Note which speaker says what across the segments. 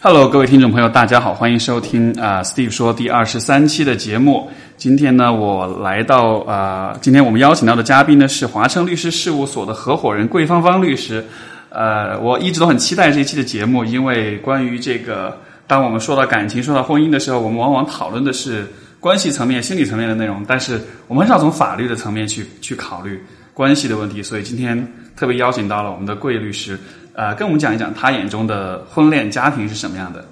Speaker 1: Hello，各位听众朋友，大家好，欢迎收听啊、Steve 说第二十三期的节目。今天呢，我来到啊、今天我们邀请到的嘉宾呢是华称律师事务所的合伙人桂芳芳律师。呃，我一直都很期待这一期的节目，因为关于这个，当我们说到感情、说到婚姻的时候，我们往往讨论的是关系层面、心理层面的内容，但是我们很少从法律的层面去去考虑关系的问题。所以今天特别邀请到了我们的桂律师，呃，跟我们讲一讲他眼中的婚恋家庭是什么样的。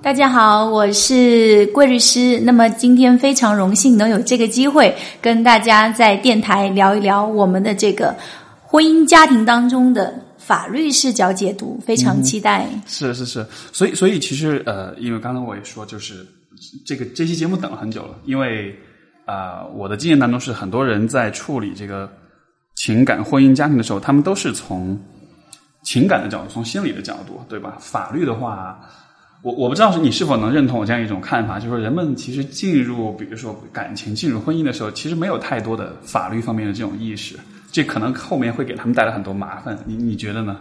Speaker 2: 大家好，我是桂律师。那么今天非常荣幸能有这个机会跟大家在电台聊一聊我们的这个婚姻家庭当中的法律视角解读，非常期待。
Speaker 1: 是是是，所以所以其实呃，因为刚才我也说，就是这个这期节目等了很久了，因为啊、呃我的经验当中是很多人在处理这个情感、婚姻、家庭的时候，他们都是从情感的角度，从心理的角度，对吧？法律的话，我我不知道是你是否能认同我这样一种看法，就是说人们其实进入比如说感情、进入婚姻的时候，其实没有太多的法律方面的这种意识，这可能后面会给他们带来很多麻烦。你你觉得呢？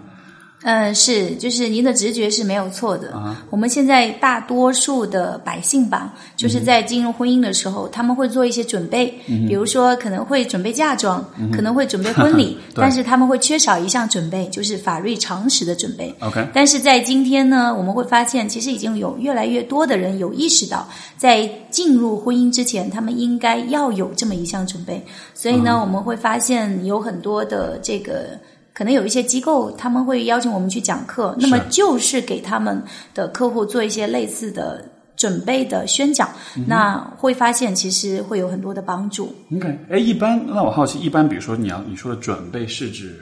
Speaker 2: 嗯，是，就是您的直觉是没有错的。我们现在大多数的百姓吧，就是在进入婚姻的时候，他们会做一些准备，比如说可能会准备嫁妆，可能会准备 婚礼，但是他们会缺少一项准备，就是法律常识的准备。
Speaker 1: OK，
Speaker 2: 但是在今天呢，我们会发现，其实已经有越来越多的人有意识到，在进入婚姻之前，他们应该要有这么一项准备。所以呢，我们会发现有很多的这个。可能有一些机构他们会邀请我们去讲课，那么就是给他们的客户做一些类似的准备的宣讲，那会发现其实会有很多的帮助。
Speaker 1: OK，哎，一般那我好奇，一般比如说你要你说的准备是指，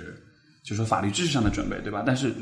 Speaker 1: 就是说法律知识上的准备，对吧？但是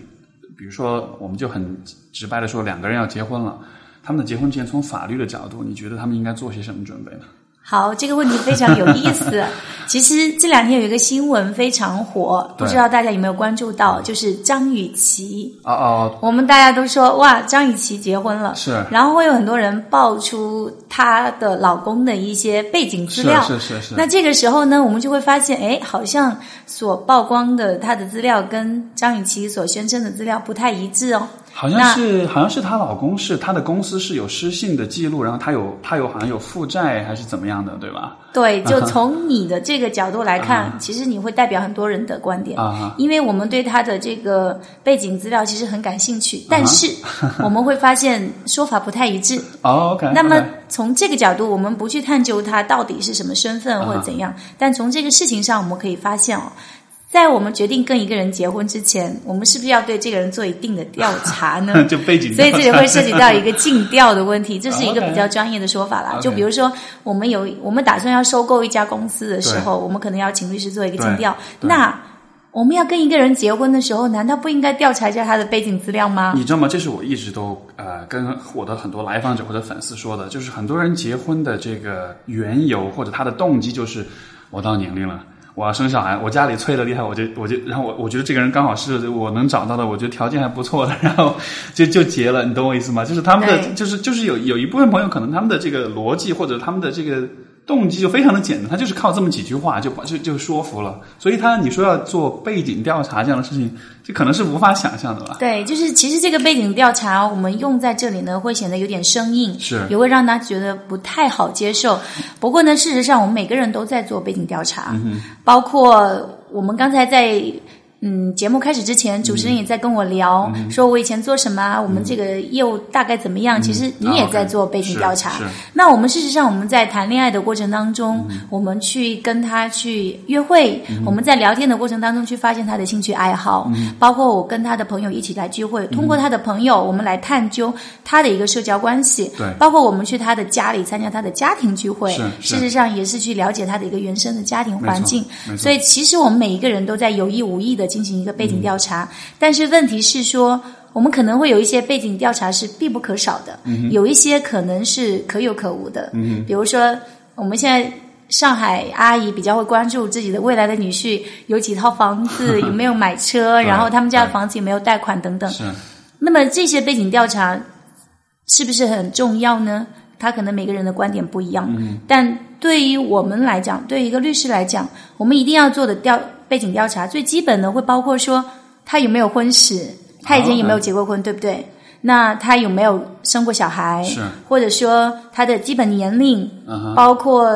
Speaker 1: 比如说我们就很直白的说，两个人要结婚了，他们的结婚之前从法律的角度，你觉得他们应该做些什么准备呢？
Speaker 2: 好，这个问题非常有意思。其实这两天有一个新闻非常火，不知道大家有没有关注到，就是张雨绮。
Speaker 1: 哦哦，
Speaker 2: 我们大家都说哇，张雨绮结婚了，
Speaker 1: 是
Speaker 2: 然后会有很多人爆出她的老公的一些背景资
Speaker 1: 是
Speaker 2: 料。
Speaker 1: 是是是，
Speaker 2: 那这个时候呢，我们就会发现，哎，好像所曝光的她的资料跟张雨绮所宣称的资料不太一致哦。
Speaker 1: 好像是好像是她老公是她的公司是有失信的记录，然后她有她有好像有负债还是怎么样的，对吧？
Speaker 2: 对，就从你的这个角度来看，其实你会代表很多人的观点。
Speaker 1: 啊，
Speaker 2: 因为我们对她的这个背景资料其实很感兴趣，但是 我们会发现说法不太一致。
Speaker 1: 哦，OK，
Speaker 2: 那么从这个角度，我们不去探究她到底是什么身份
Speaker 1: 啊
Speaker 2: 或者怎样，但从这个事情上，我们可以发现哦，在我们决定跟一个人结婚之前，我们是不是要对这个人做一定的调查呢？
Speaker 1: 就背景，
Speaker 2: 所以这里会涉及到一个尽调的问题，这是一个比较专业的说法啦。就比如说，我们有我们打算要收购一家公司的时候，我们可能要请律师做一个尽调。那我们要跟一个人结婚的时候，难道不应该调查一下他的背景资料吗？
Speaker 1: 你知道吗？这是我一直都呃跟我的很多来访者或者粉丝说的，就是很多人结婚的这个缘由或者他的动机就是我到年龄了。我要生小孩，我家里催的厉害，我就我就，然后我我觉得这个人刚好是我能找到的，我觉得条件还不错的，然后就就结了，你懂我意思吗？就是他们的，就是就是有有一部分朋友可能他们的这个逻辑或者他们的这个动机就非常的简单，他就是靠这么几句话就把就就说服了，所以他你说要做背景调查这样的事情，这可能是无法想象的吧？
Speaker 2: 对，就是其实这个背景调查，我们用在这里呢，会显得有点生硬，
Speaker 1: 是
Speaker 2: 也会让他觉得不太好接受。不过呢，事实上我们每个人都在做背景调查，嗯包括我们刚才在。嗯，节目开始之前，主持人也在跟我聊，说我以前做什么啊，我们这个业务大概怎么样。其实你也在做背景调查。那我们事实上我们在谈恋爱的过程当中，我们去跟他去约会，我们在聊天的过程当中去发现他的兴趣爱好，包括我跟他的朋友一起来聚会，通过他的朋友，我们来探究他的一个社交关系，
Speaker 1: 对。
Speaker 2: 包括我们去他的家里参加他的家庭聚会，事实上也是去了解他的一个原生的家庭环境。所以其实我们每一个人都在有意无意的进行一个背景调查，但是问题是说。我们可能会有一些背景调查是必不可少的，有一些可能是可有可无的。比如说，我们现在上海阿姨比较会关注自己的未来的女婿有几套房子，有没有买车，然后他们家的房子有没有贷款等等。那么这些背景调查，是不是很重要呢？他可能每个人的观点不一样，但对于我们来讲，对于一个律师来讲，我们一定要做的调背景调查，最基本的会包括说他有没有婚史，他以前有没有结过婚，对不对？那他有没有生过小孩？
Speaker 1: 是，
Speaker 2: 或者说他的基本年龄，
Speaker 1: 嗯
Speaker 2: 包括。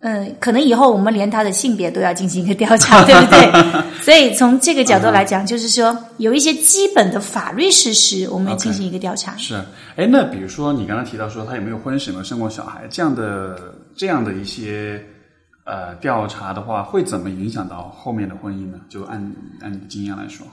Speaker 2: 嗯，可能以后我们连他的性别都要进行一个调查，对不对？所以从这个角度来讲，就是说有一些基本的法律事实，我们要进行一个调查。
Speaker 1: 是，哎，那比如说你刚刚提到说他有没有婚史，有没有生过小孩，这样的这样的一些呃调查的话，会怎么影响到后面的婚姻呢？就按按你的经验来说，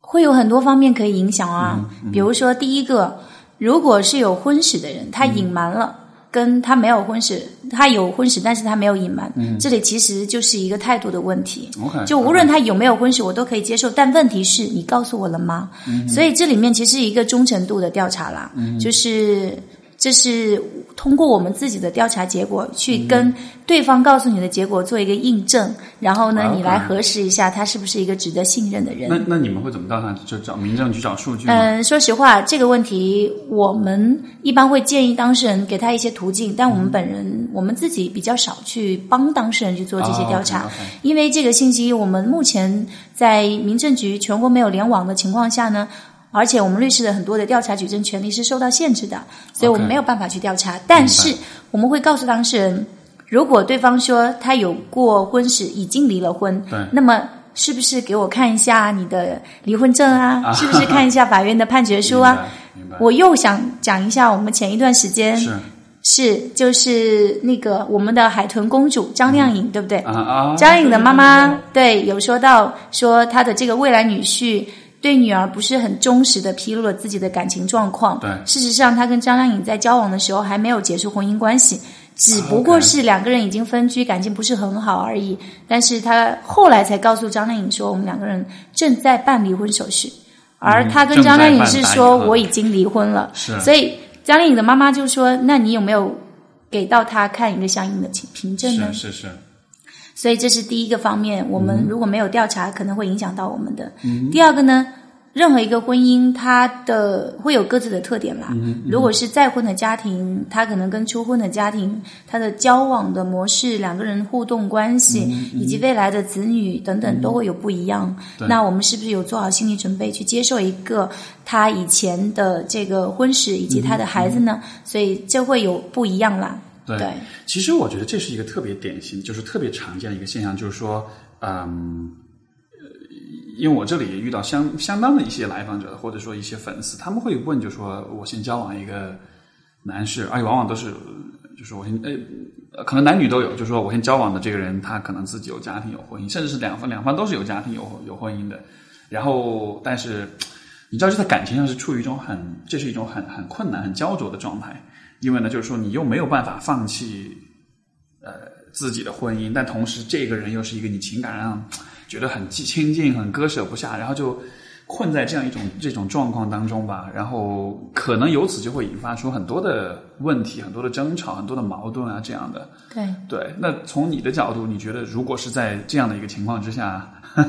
Speaker 2: 会有很多方面可以影响啊，比如说第一个，如果是有婚史的人，他隐瞒了。跟他没有婚史，他有婚史，但是他没有隐瞒，这里其实就是一个态度的问题。就无论他有没有婚史，我都可以接受，但问题是你告诉我了吗？所以这里面其实一个忠诚度的调查啦，就是这是通过我们自己的调查结果去跟对方告诉你的结果做一个印证，然后呢，你来核实一下他是不是一个值得信任的人。
Speaker 1: 那那你们会怎么调查？就找民政局找数据吗？
Speaker 2: 嗯，说实话，这个问题我们一般会建议当事人给他一些途径，但我们本人、我们自己比较少去帮当事人去做这些调查，因为这个信息我们目前在民政局全国没有联网的情况下呢。而且我们律师的很多的调查举证权利是受到限制的，所以我们没有办法去调查。但是我们会告诉当事人，如果对方说他有过婚史，已经离了婚，那么是不是给我看一下你的离婚证啊？是不是看一下法院的判决书啊？我又想讲一下，我们前一段时间
Speaker 1: 是
Speaker 2: 是就是那个我们的海豚公主张靓颖，对不对？
Speaker 1: 啊啊，
Speaker 2: 张颖的妈妈对有说到说她的这个未来女婿对女儿不是很忠实的披露了自己的感情状况。
Speaker 1: 对
Speaker 2: 事实上他跟张靓颖在交往的时候还没有结束婚姻关系，只不过是两个人已经分居，感情不是很好而已。但是他后来才告诉张靓颖说，我们两个人正在办离婚手续，而他跟张靓颖是说我已经离婚了。
Speaker 1: 是
Speaker 2: 所以张靓颖的妈妈就说：“那你有没有给到他看一个相应的凭凭证呢？”
Speaker 1: 是是是，
Speaker 2: 所以这是第一个方面，我们如果没有调查，可能会影响到我们的。第二个呢，任何一个婚姻，它的会有各自的特点啦。如果是再婚的家庭，他可能跟初婚的家庭，他的交往的模式、两个人互动关系，以及未来的子女等等，都会有不一样。那我们是不是有做好心理准备去接受一个他以前的这个婚史以及他的孩子呢？所以这会有不一样啦。
Speaker 1: 对。
Speaker 2: 对。
Speaker 1: 其实我觉得这是一个特别典型，就是特别常见的一个现象，就是说，嗯，呃因为我这里也遇到相相当的一些来访者，或者说一些粉丝，他们会问，就说我先交往一个男士，而且往往都是，就是我先，呃，可能男女都有，就是说我先交往的这个人，他可能自己有家庭有婚姻，甚至是两方两方都是有家庭有有婚姻的，然后但是你知道，就在感情上是处于一种很，这是一种很很困难、很焦灼的状态，因为呢，就是说你又没有办法放弃呃自己的婚姻，但同时这个人又是一个你情感上觉得很亲近、很割舍不下，然后就困在这样一种这种状况当中吧，然后可能由此就会引发出很多的问题、很多的争吵、很多的矛盾啊这样的。
Speaker 2: 对。
Speaker 1: 对，那从你的角度，你觉得如果是在这样的一个情况之下，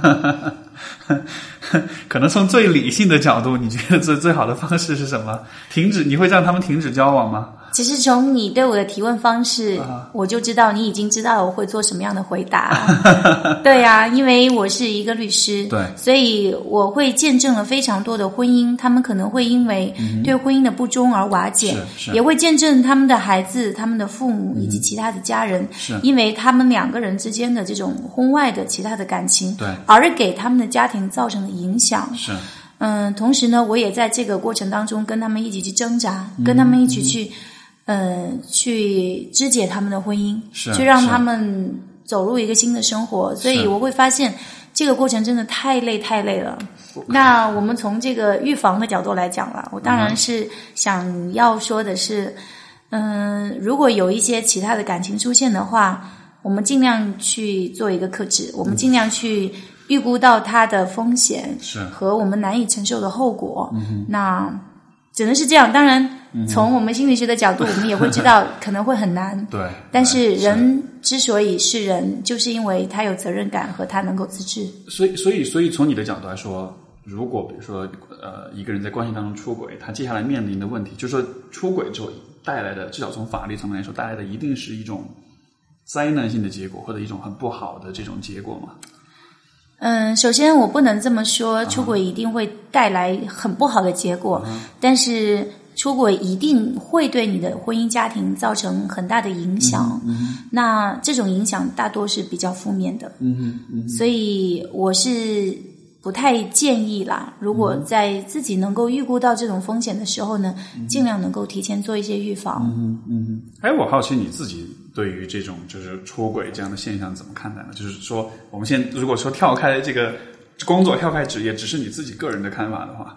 Speaker 1: 可能从最理性的角度，你觉得最最好的方式是什么？停止？你会让他们停止交往吗？
Speaker 2: 其实从你对我的提问方式，
Speaker 1: 啊。
Speaker 2: 我就知道你已经知道我会做什么样的回答。对呀、因为我是一个律师，
Speaker 1: 对。
Speaker 2: 所以我会见证了非常多的婚姻，他们可能会因为对婚姻的不忠而瓦解，也会见证他们的孩子、他们的父母以及其他的家人，因为他们两个人之间的这种婚外的其他的感情，
Speaker 1: 对。
Speaker 2: 而给他们的家庭造成的影响。
Speaker 1: 是。
Speaker 2: 嗯，同时呢，我也在这个过程当中跟他们一起去挣扎，跟他们一起去，呃，去肢解他们的婚姻，
Speaker 1: 是
Speaker 2: 去让他们走入一个新的生活。所以我会发现这个过程真的太累太累了。那我们从这个预防的角度来讲了，我当然是想要说的是，嗯、如果有一些其他的感情出现的话，我们尽量去做一个克制，我们尽量去预估到它的风险
Speaker 1: 是
Speaker 2: 和我们难以承受的后果。那只能是这样。当然，从我们心理学的角度，我们也会知道 可能会很难。
Speaker 1: 对，
Speaker 2: 但是人之所以是人，就是因为他有责任感和他能够自制。
Speaker 1: 所以，所以，所以从你的角度来说，如果比如说呃一个人在关系当中出轨，他接下来面临的问题，就是说出轨之后带来的，至少从法律层面来说，带来的一定是一种灾难性的结果，或者一种很不好的这种结果嘛？
Speaker 2: 嗯，首先我不能这么说，出轨一定会带来很不好的结果，但是出轨一定会对你的婚姻家庭造成很大的影响。那这种影响大多是比较负面的。
Speaker 1: 嗯嗯
Speaker 2: 所以我是不太建议啦。如果在自己能够预估到这种风险的时候呢，尽量能够提前做一些预防。
Speaker 1: 嗯嗯。哎，我好奇你自己对于这种就是出轨这样的现象怎么看待呢？就是说，我们现如果说跳开这个工作，跳开职业，只是你自己个人的看法的话，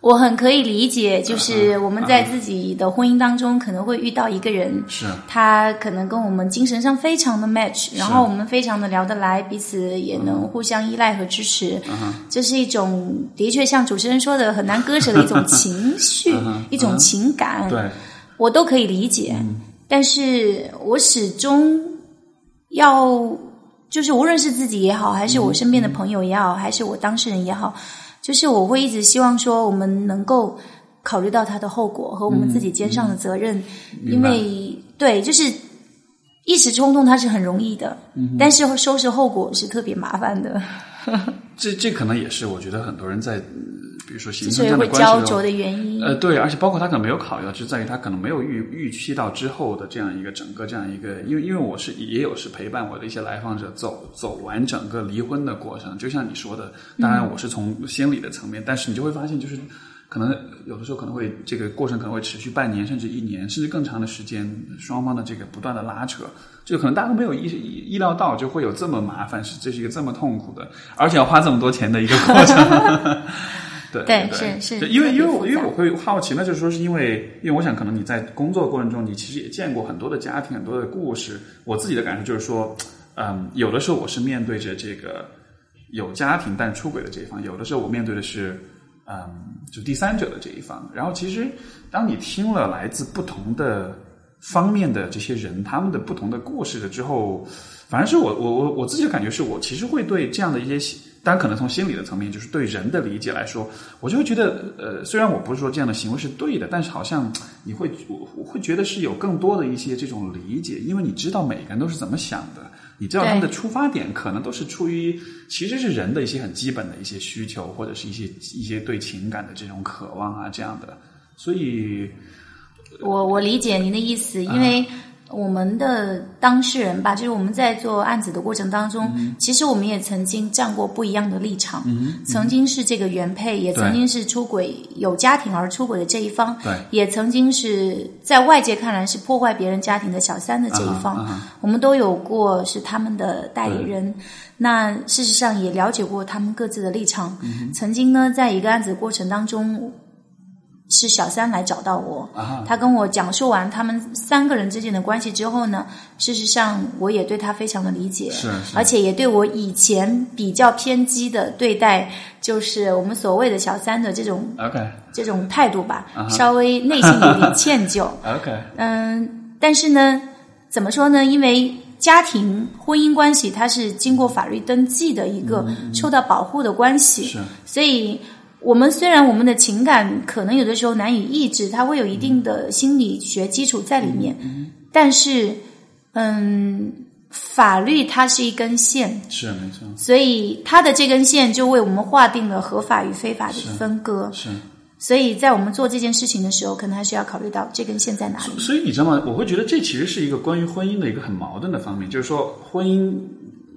Speaker 2: 我很可以理解，就是我们在自己的婚姻当中可能会遇到一个人，
Speaker 1: 是
Speaker 2: 他可能跟我们精神上非常的 match，然后我们非常的聊得来，彼此也能互相依赖和支持。这是一种的确像主持人说的很难割舍的一种情绪，一种情感，
Speaker 1: 对，
Speaker 2: 我都可以理解。但是我始终要，就是无论是自己也好，还是我身边的朋友也好，还是我当事人也好，就是我会一直希望说，我们能够考虑到他的后果和我们自己肩上的责任，因为对，就是一时冲动它是很容易的，但是收拾后果是特别麻烦的，
Speaker 1: 这这可能也是我觉得很多人在，呃比如说形成
Speaker 2: 所以会
Speaker 1: 这样的关系的时候
Speaker 2: 焦灼的原因。
Speaker 1: 呃，对，而且包括他可能没有考虑到，就在于他可能没有预预期到之后的这样一个整个这样一个，因为因为我是也有是陪伴我的一些来访者走走完整个离婚的过程，就像你说的，当然我是从心理的层面，但是你就会发现，就是可能有的时候可能会这个过程可能会持续半年甚至一年甚至更长的时间，双方的这个不断的拉扯，就可能大家都没有意意意料到就会有这么麻烦，是这是一个这么痛苦的，而且要花这么多钱的一个过程。对
Speaker 2: 对
Speaker 1: 对
Speaker 2: 是是
Speaker 1: 因为因为因为我会好奇，那就是说是因为因为我想可能你在工作过程中，你其实也见过很多的家庭，很多的故事。我自己的感受就是说，嗯，有的时候我是面对着这个有家庭但出轨的这一方，有的时候我面对的是嗯，就第三者的这一方。然后其实当你听了来自不同的方面的这些人他们的不同的故事了之后，反正是我我我我自己的感觉是我其实会对这样的一些。当然，可能从心理的层面，就是对人的理解来说，我就会觉得，呃，虽然我不是说这样的行为是对的，但是好像你会，我我会觉得是有更多的一些这种理解，因为你知道每个人都是怎么想的，你知道他们的出发点可能都是出于其实是人的一些很基本的一些需求，或者是一些一些对情感的这种渴望啊这样的，所以
Speaker 2: 我我理解您的意思，因为我们的当事人吧，就是我们在做案子的过程当中，其实我们也曾经站过不一样的立场，曾经是这个原配，也曾经是出轨有家庭而出轨的这一方，也曾经是在外界看来是破坏别人家庭的小三的这一方，
Speaker 1: 啊啊
Speaker 2: 我们都有过是他们的代理人。那事实上也了解过他们各自的立场。
Speaker 1: 嗯
Speaker 2: 曾经呢，在一个案子的过程当中，是小三来找到我，
Speaker 1: 啊
Speaker 2: 他跟我讲述完他们三个人之间的关系之后呢，事实上我也对他非常的理解，
Speaker 1: 是是。
Speaker 2: 而且也对我以前比较偏激的对待，就是我们所谓的小三的这种
Speaker 1: OK
Speaker 2: 这种态度吧，稍微内心有点歉疚。
Speaker 1: OK
Speaker 2: 嗯，但是呢，怎么说呢？因为家庭婚姻关系它是经过法律登记的一个受到保护的关系，
Speaker 1: 是。
Speaker 2: 所以我们虽然我们的情感可能有的时候难以抑制，它会有一定的心理学基础在里面，但是，嗯，法律它是一根线，
Speaker 1: 是没错
Speaker 2: 所以它的这根线就为我们划定了合法与非法的分割。
Speaker 1: 是。
Speaker 2: 所以在我们做这件事情的时候，可能还是要考虑到这根线在哪里。
Speaker 1: 所以你知道吗？我会觉得这其实是一个关于婚姻的一个很矛盾的方面，就是说婚姻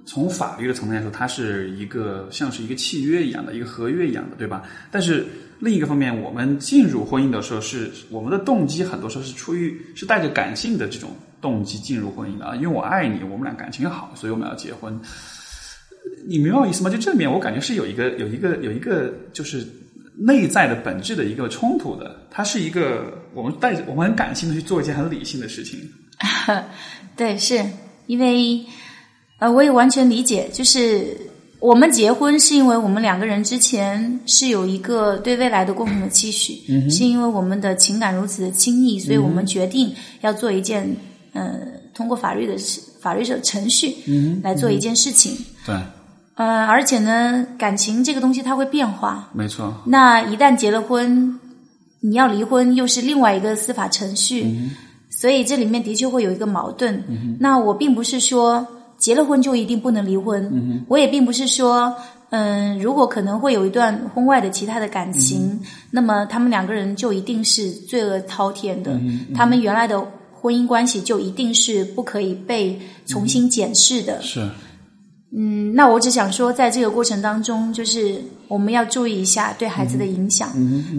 Speaker 1: 从法律的层面来说，它是一个像是一个契约一样的一个合约一样的，对吧？但是另一个方面，我们进入婚姻的时候是，我们的动机很多时候是出于是带着感性的这种动机进入婚姻的啊，因为我爱你，我们俩感情好，所以我们要结婚。你明白我意思吗？就这里面，我感觉是有一个有一个有一个就是内在的本质的一个冲突的，它是一个我们带着我们很感性的去做一件很理性的事情。
Speaker 2: 对，是因为呃，我也完全理解，就是我们结婚是因为我们两个人之前是有一个对未来的共同的期许，是因为我们的情感如此的亲密，所以我们决定要做一件呃，通过法律的事法律的程序来做一件事情。
Speaker 1: 对，
Speaker 2: 呃，而且呢，感情这个东西它会变化。
Speaker 1: 没错，
Speaker 2: 那一旦结了婚，你要离婚又是另外一个司法程序，
Speaker 1: 嗯
Speaker 2: 所以这里面的确会有一个矛盾。那我并不是说结了婚就一定不能离婚，
Speaker 1: 嗯
Speaker 2: 我也并不是说，嗯、如果可能会有一段婚外的其他的感情，
Speaker 1: 嗯
Speaker 2: 那么他们两个人就一定是罪恶滔天的，
Speaker 1: 嗯
Speaker 2: 他们原来的婚姻关系就一定是不可以被重新检视的。
Speaker 1: 是。
Speaker 2: 嗯，那我只想说，在这个过程当中，就是我们要注意一下对孩子的影响，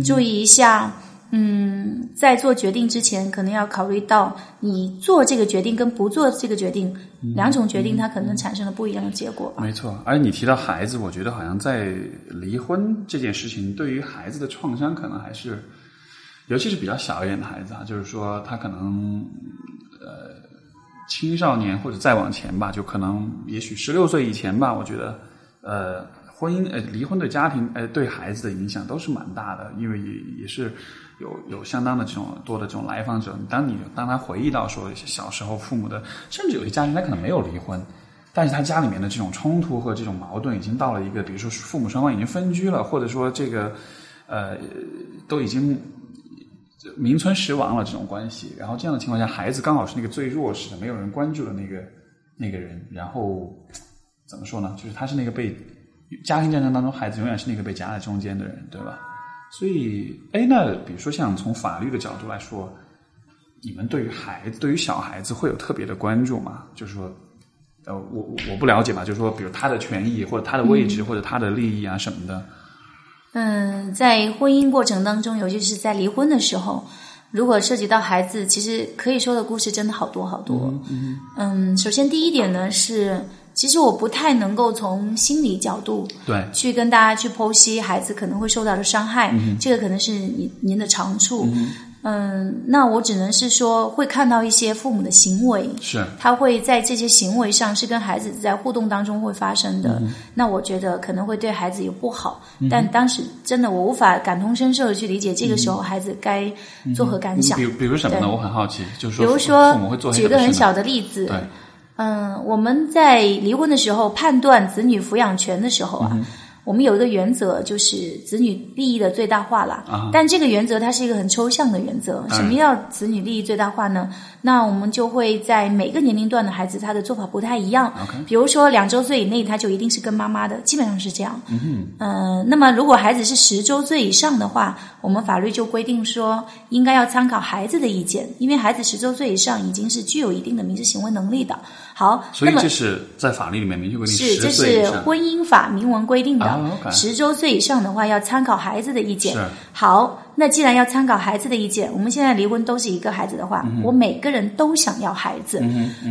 Speaker 2: 注意一下，嗯，在做决定之前，可能要考虑到你做这个决定跟不做这个决定、两种决定，它可能产生了不一样的结果吧。
Speaker 1: 没错。而你提到孩子，我觉得好像在离婚这件事情，对于孩子的创伤，可能还是，尤其是比较小一点的孩子啊，就是说他可能呃青少年或者再往前吧，就可能也许十六岁以前吧，我觉得呃婚姻呃离婚对家庭呃对孩子的影响都是蛮大的，因为也也是有有相当的这种多的这种来访者，当你当他回忆到说小时候父母的，甚至有些家庭他可能没有离婚。但是他家里面的这种冲突和这种矛盾已经到了一个，比如说父母双方已经分居了，或者说这个呃都已经名存实亡了这种关系。然后这样的情况下，孩子刚好是那个最弱势的、没有人关注的那个那个人。然后怎么说呢？就是他是那个被家庭战争当中，孩子永远是那个被夹在中间的人，对吧？所以，哎，那比如说像从法律的角度来说，你们对于孩子、对于小孩子会有特别的关注吗？就是说。呃，我我我不了解吧，就是说，比如他的权益或者他的位置、或者他的利益啊什么的，
Speaker 2: 嗯，在婚姻过程当中，尤其是在离婚的时候，如果涉及到孩子，其实可以说的故事真的好多好多。嗯首先第一点呢是，其实我不太能够从心理角度
Speaker 1: 对，
Speaker 2: 去跟大家去剖析孩子可能会受到的伤害，这个可能是您您的长处。嗯那我只能是说会看到一些父母的行为，
Speaker 1: 是。
Speaker 2: 他会在这些行为上是跟孩子在互动当中会发生的。那我觉得可能会对孩子有不好，但当时真的我无法感同身受的去理解这个时候孩子该作何感想。
Speaker 1: 比如比如什么呢？我很好奇，就是
Speaker 2: 比如
Speaker 1: 说
Speaker 2: 举个很小的例子，
Speaker 1: 对，
Speaker 2: 嗯，我们在离婚的时候判断子女抚养权的时候啊，
Speaker 1: 嗯
Speaker 2: 我们有一个原则，就是子女利益的最大化啦。
Speaker 1: 啊
Speaker 2: 但这个原则它是一个很抽象的原则。什么叫子女利益最大化呢？那我们就会在每个年龄段的孩子，他的做法不太一样。比如说两周岁以内，他就一定是跟妈妈的，基本上是这样。嗯呃，那么如果孩子是十周岁以上的话，我们法律就规定说，应该要参考孩子的意见，因为孩子十周岁以上已经是具有一定的民事行为能力的。好，那么
Speaker 1: 所以这是在法律里面明确规定
Speaker 2: 是，这是婚姻法明文规定的。十周岁以上的话，要参考孩子的意见
Speaker 1: 是。
Speaker 2: 好，那既然要参考孩子的意见，我们现在离婚都是一个孩子的话，
Speaker 1: 嗯
Speaker 2: 我每个人都想要孩子。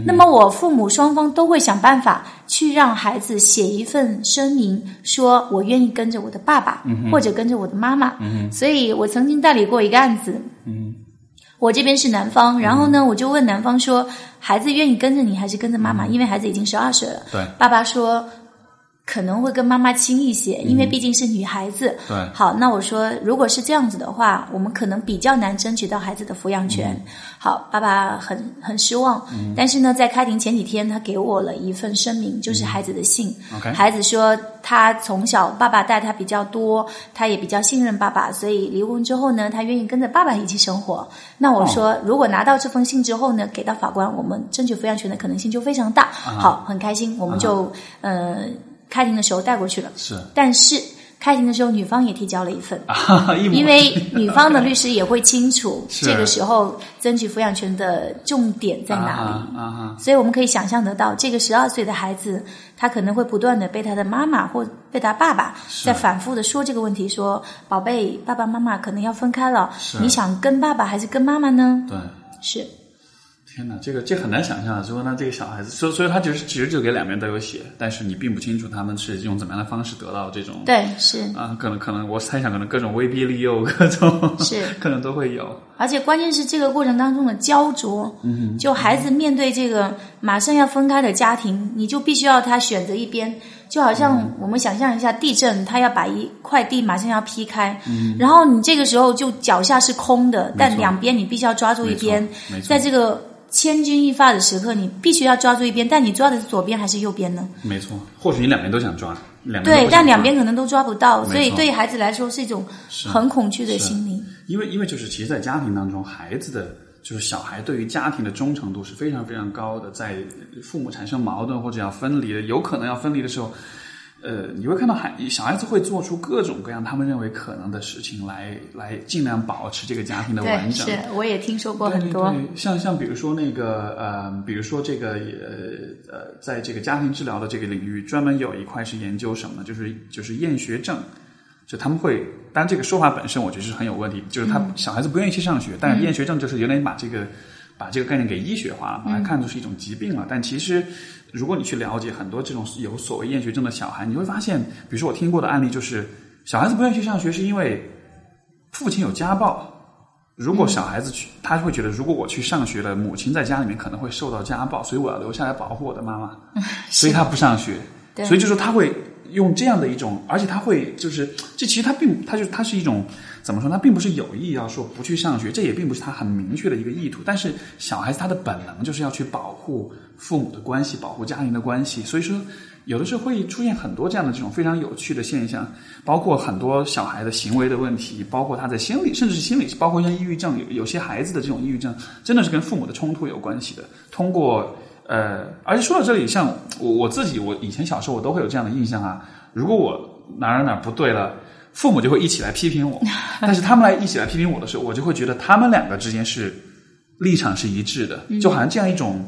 Speaker 2: 那么我父母双方都会想办法去让孩子写一份声明，说我愿意跟着我的爸爸，
Speaker 1: 嗯
Speaker 2: 或者跟着我的妈妈。所以我曾经代理过一个案子。我这边是男方，然后呢，我就问男方说：“孩子愿意跟着你，还是跟着妈妈？”因为孩子已经十二岁了。
Speaker 1: 对
Speaker 2: 爸爸说可能会跟妈妈亲一些，因为毕竟是女孩子。
Speaker 1: 对
Speaker 2: 好，那我说，如果是这样子的话，我们可能比较难争取到孩子的抚养权。好，爸爸很很失望，嗯但是呢，在开庭前几天，他给我了一份声明，就是孩子的信。
Speaker 1: OK
Speaker 2: 孩子说他从小爸爸带他比较多，他也比较信任爸爸，所以离婚之后呢，他愿意跟着爸爸一起生活。那我说，如果拿到这封信之后呢，给到法官，我们争取抚养权的可能性就非常大。好，很开心，我们就、呃开庭的时候带过去了。
Speaker 1: 是
Speaker 2: 但是开庭的时候，女方也提交了一份，
Speaker 1: 啊，一模
Speaker 2: 因为女方的律师也会清楚 这个时候争取抚养权的重点在哪里。
Speaker 1: 啊啊啊
Speaker 2: 所以我们可以想象得到，这个十二岁的孩子，他可能会不断的被他的妈妈或被他爸爸在反复的说这个问题，说：“宝贝，爸爸妈妈可能要分开了，你想跟爸爸还是跟妈妈呢
Speaker 1: 对。？”
Speaker 2: 是，
Speaker 1: 天哪，这个这很难想象啊！说那这个小孩子，所以所以他其实其实就给两边都有写，但是你并不清楚他们是用怎么样的方式得到这种
Speaker 2: 对，是。
Speaker 1: 啊，可能可能我猜想可能各种威逼利诱，各种
Speaker 2: 是
Speaker 1: 可能都会有。
Speaker 2: 而且关键是这个过程当中的焦灼，嗯，就孩子面对这个马上要分开的家庭，你就必须要他选择一边，就好像我们想象一下地震，他要把一块地马上要劈开，嗯，然后你这个时候就脚下是空的，但两边你必须要抓住一边在这个。千钧一发的时刻，你必须要抓住一边，但你抓的是左边还是右边呢？
Speaker 1: 没错，或许你两边都想抓，两边
Speaker 2: 对，但两边可能都抓不到，所以对孩子来说是一种很恐惧的心理。
Speaker 1: 因为因为就是其实，在家庭当中，孩子的就是小孩对于家庭的忠诚度是非常非常高的，在父母产生矛盾或者要分离的，有可能要分离的时候。呃，你会看到孩小孩子会做出各种各样他们认为可能的事情来，来尽量保持这个家庭的完，整。
Speaker 2: 是我也听说过很多。
Speaker 1: 对对像像比如说那个呃，比如说这个呃呃，在这个家庭治疗的这个领域，专门有一块是研究什么？就是就是厌学症，就他们会，当然这个说法本身我觉得是很有问题，就是他小孩子不愿意去上学，但是厌学症就是有点把这个把这个概念给医学化了，把它看作是一种疾病了。但其实如果你去了解很多这种有所谓厌学症的小孩，你会发现，比如说我听过的案例就是，小孩子不愿意去上学是因为父亲有家暴。如果小孩子去，他会觉得，如果我去上学了，母亲在家里面可能会受到家暴，所以我要留下来保护我的妈妈，所以他不上学。所以就说他会用这样的一种，而且他会就是，这其实他并他就他是一种怎么说？他并不是有意要说不去上学，这也并不是他很明确的一个意图。但是小孩子他的本能就是要去保护父母的关系，保护家庭的关系，所以说。有的时候会出现很多这样的这种非常有趣的现象，包括很多小孩的行为的问题，包括他在心理，甚至是心理，包括像抑郁症，有有些孩子的这种抑郁症，真的是跟父母的冲突有关系的。通过呃，而且说到这里，像我我自己，我以前小时候我都会有这样的印象啊，如果我哪儿哪儿不对了，父母就会一起来批评我，但是他们来一起来批评我的时候，我就会觉得他们两个之间是立场是一致的，就好像这样一种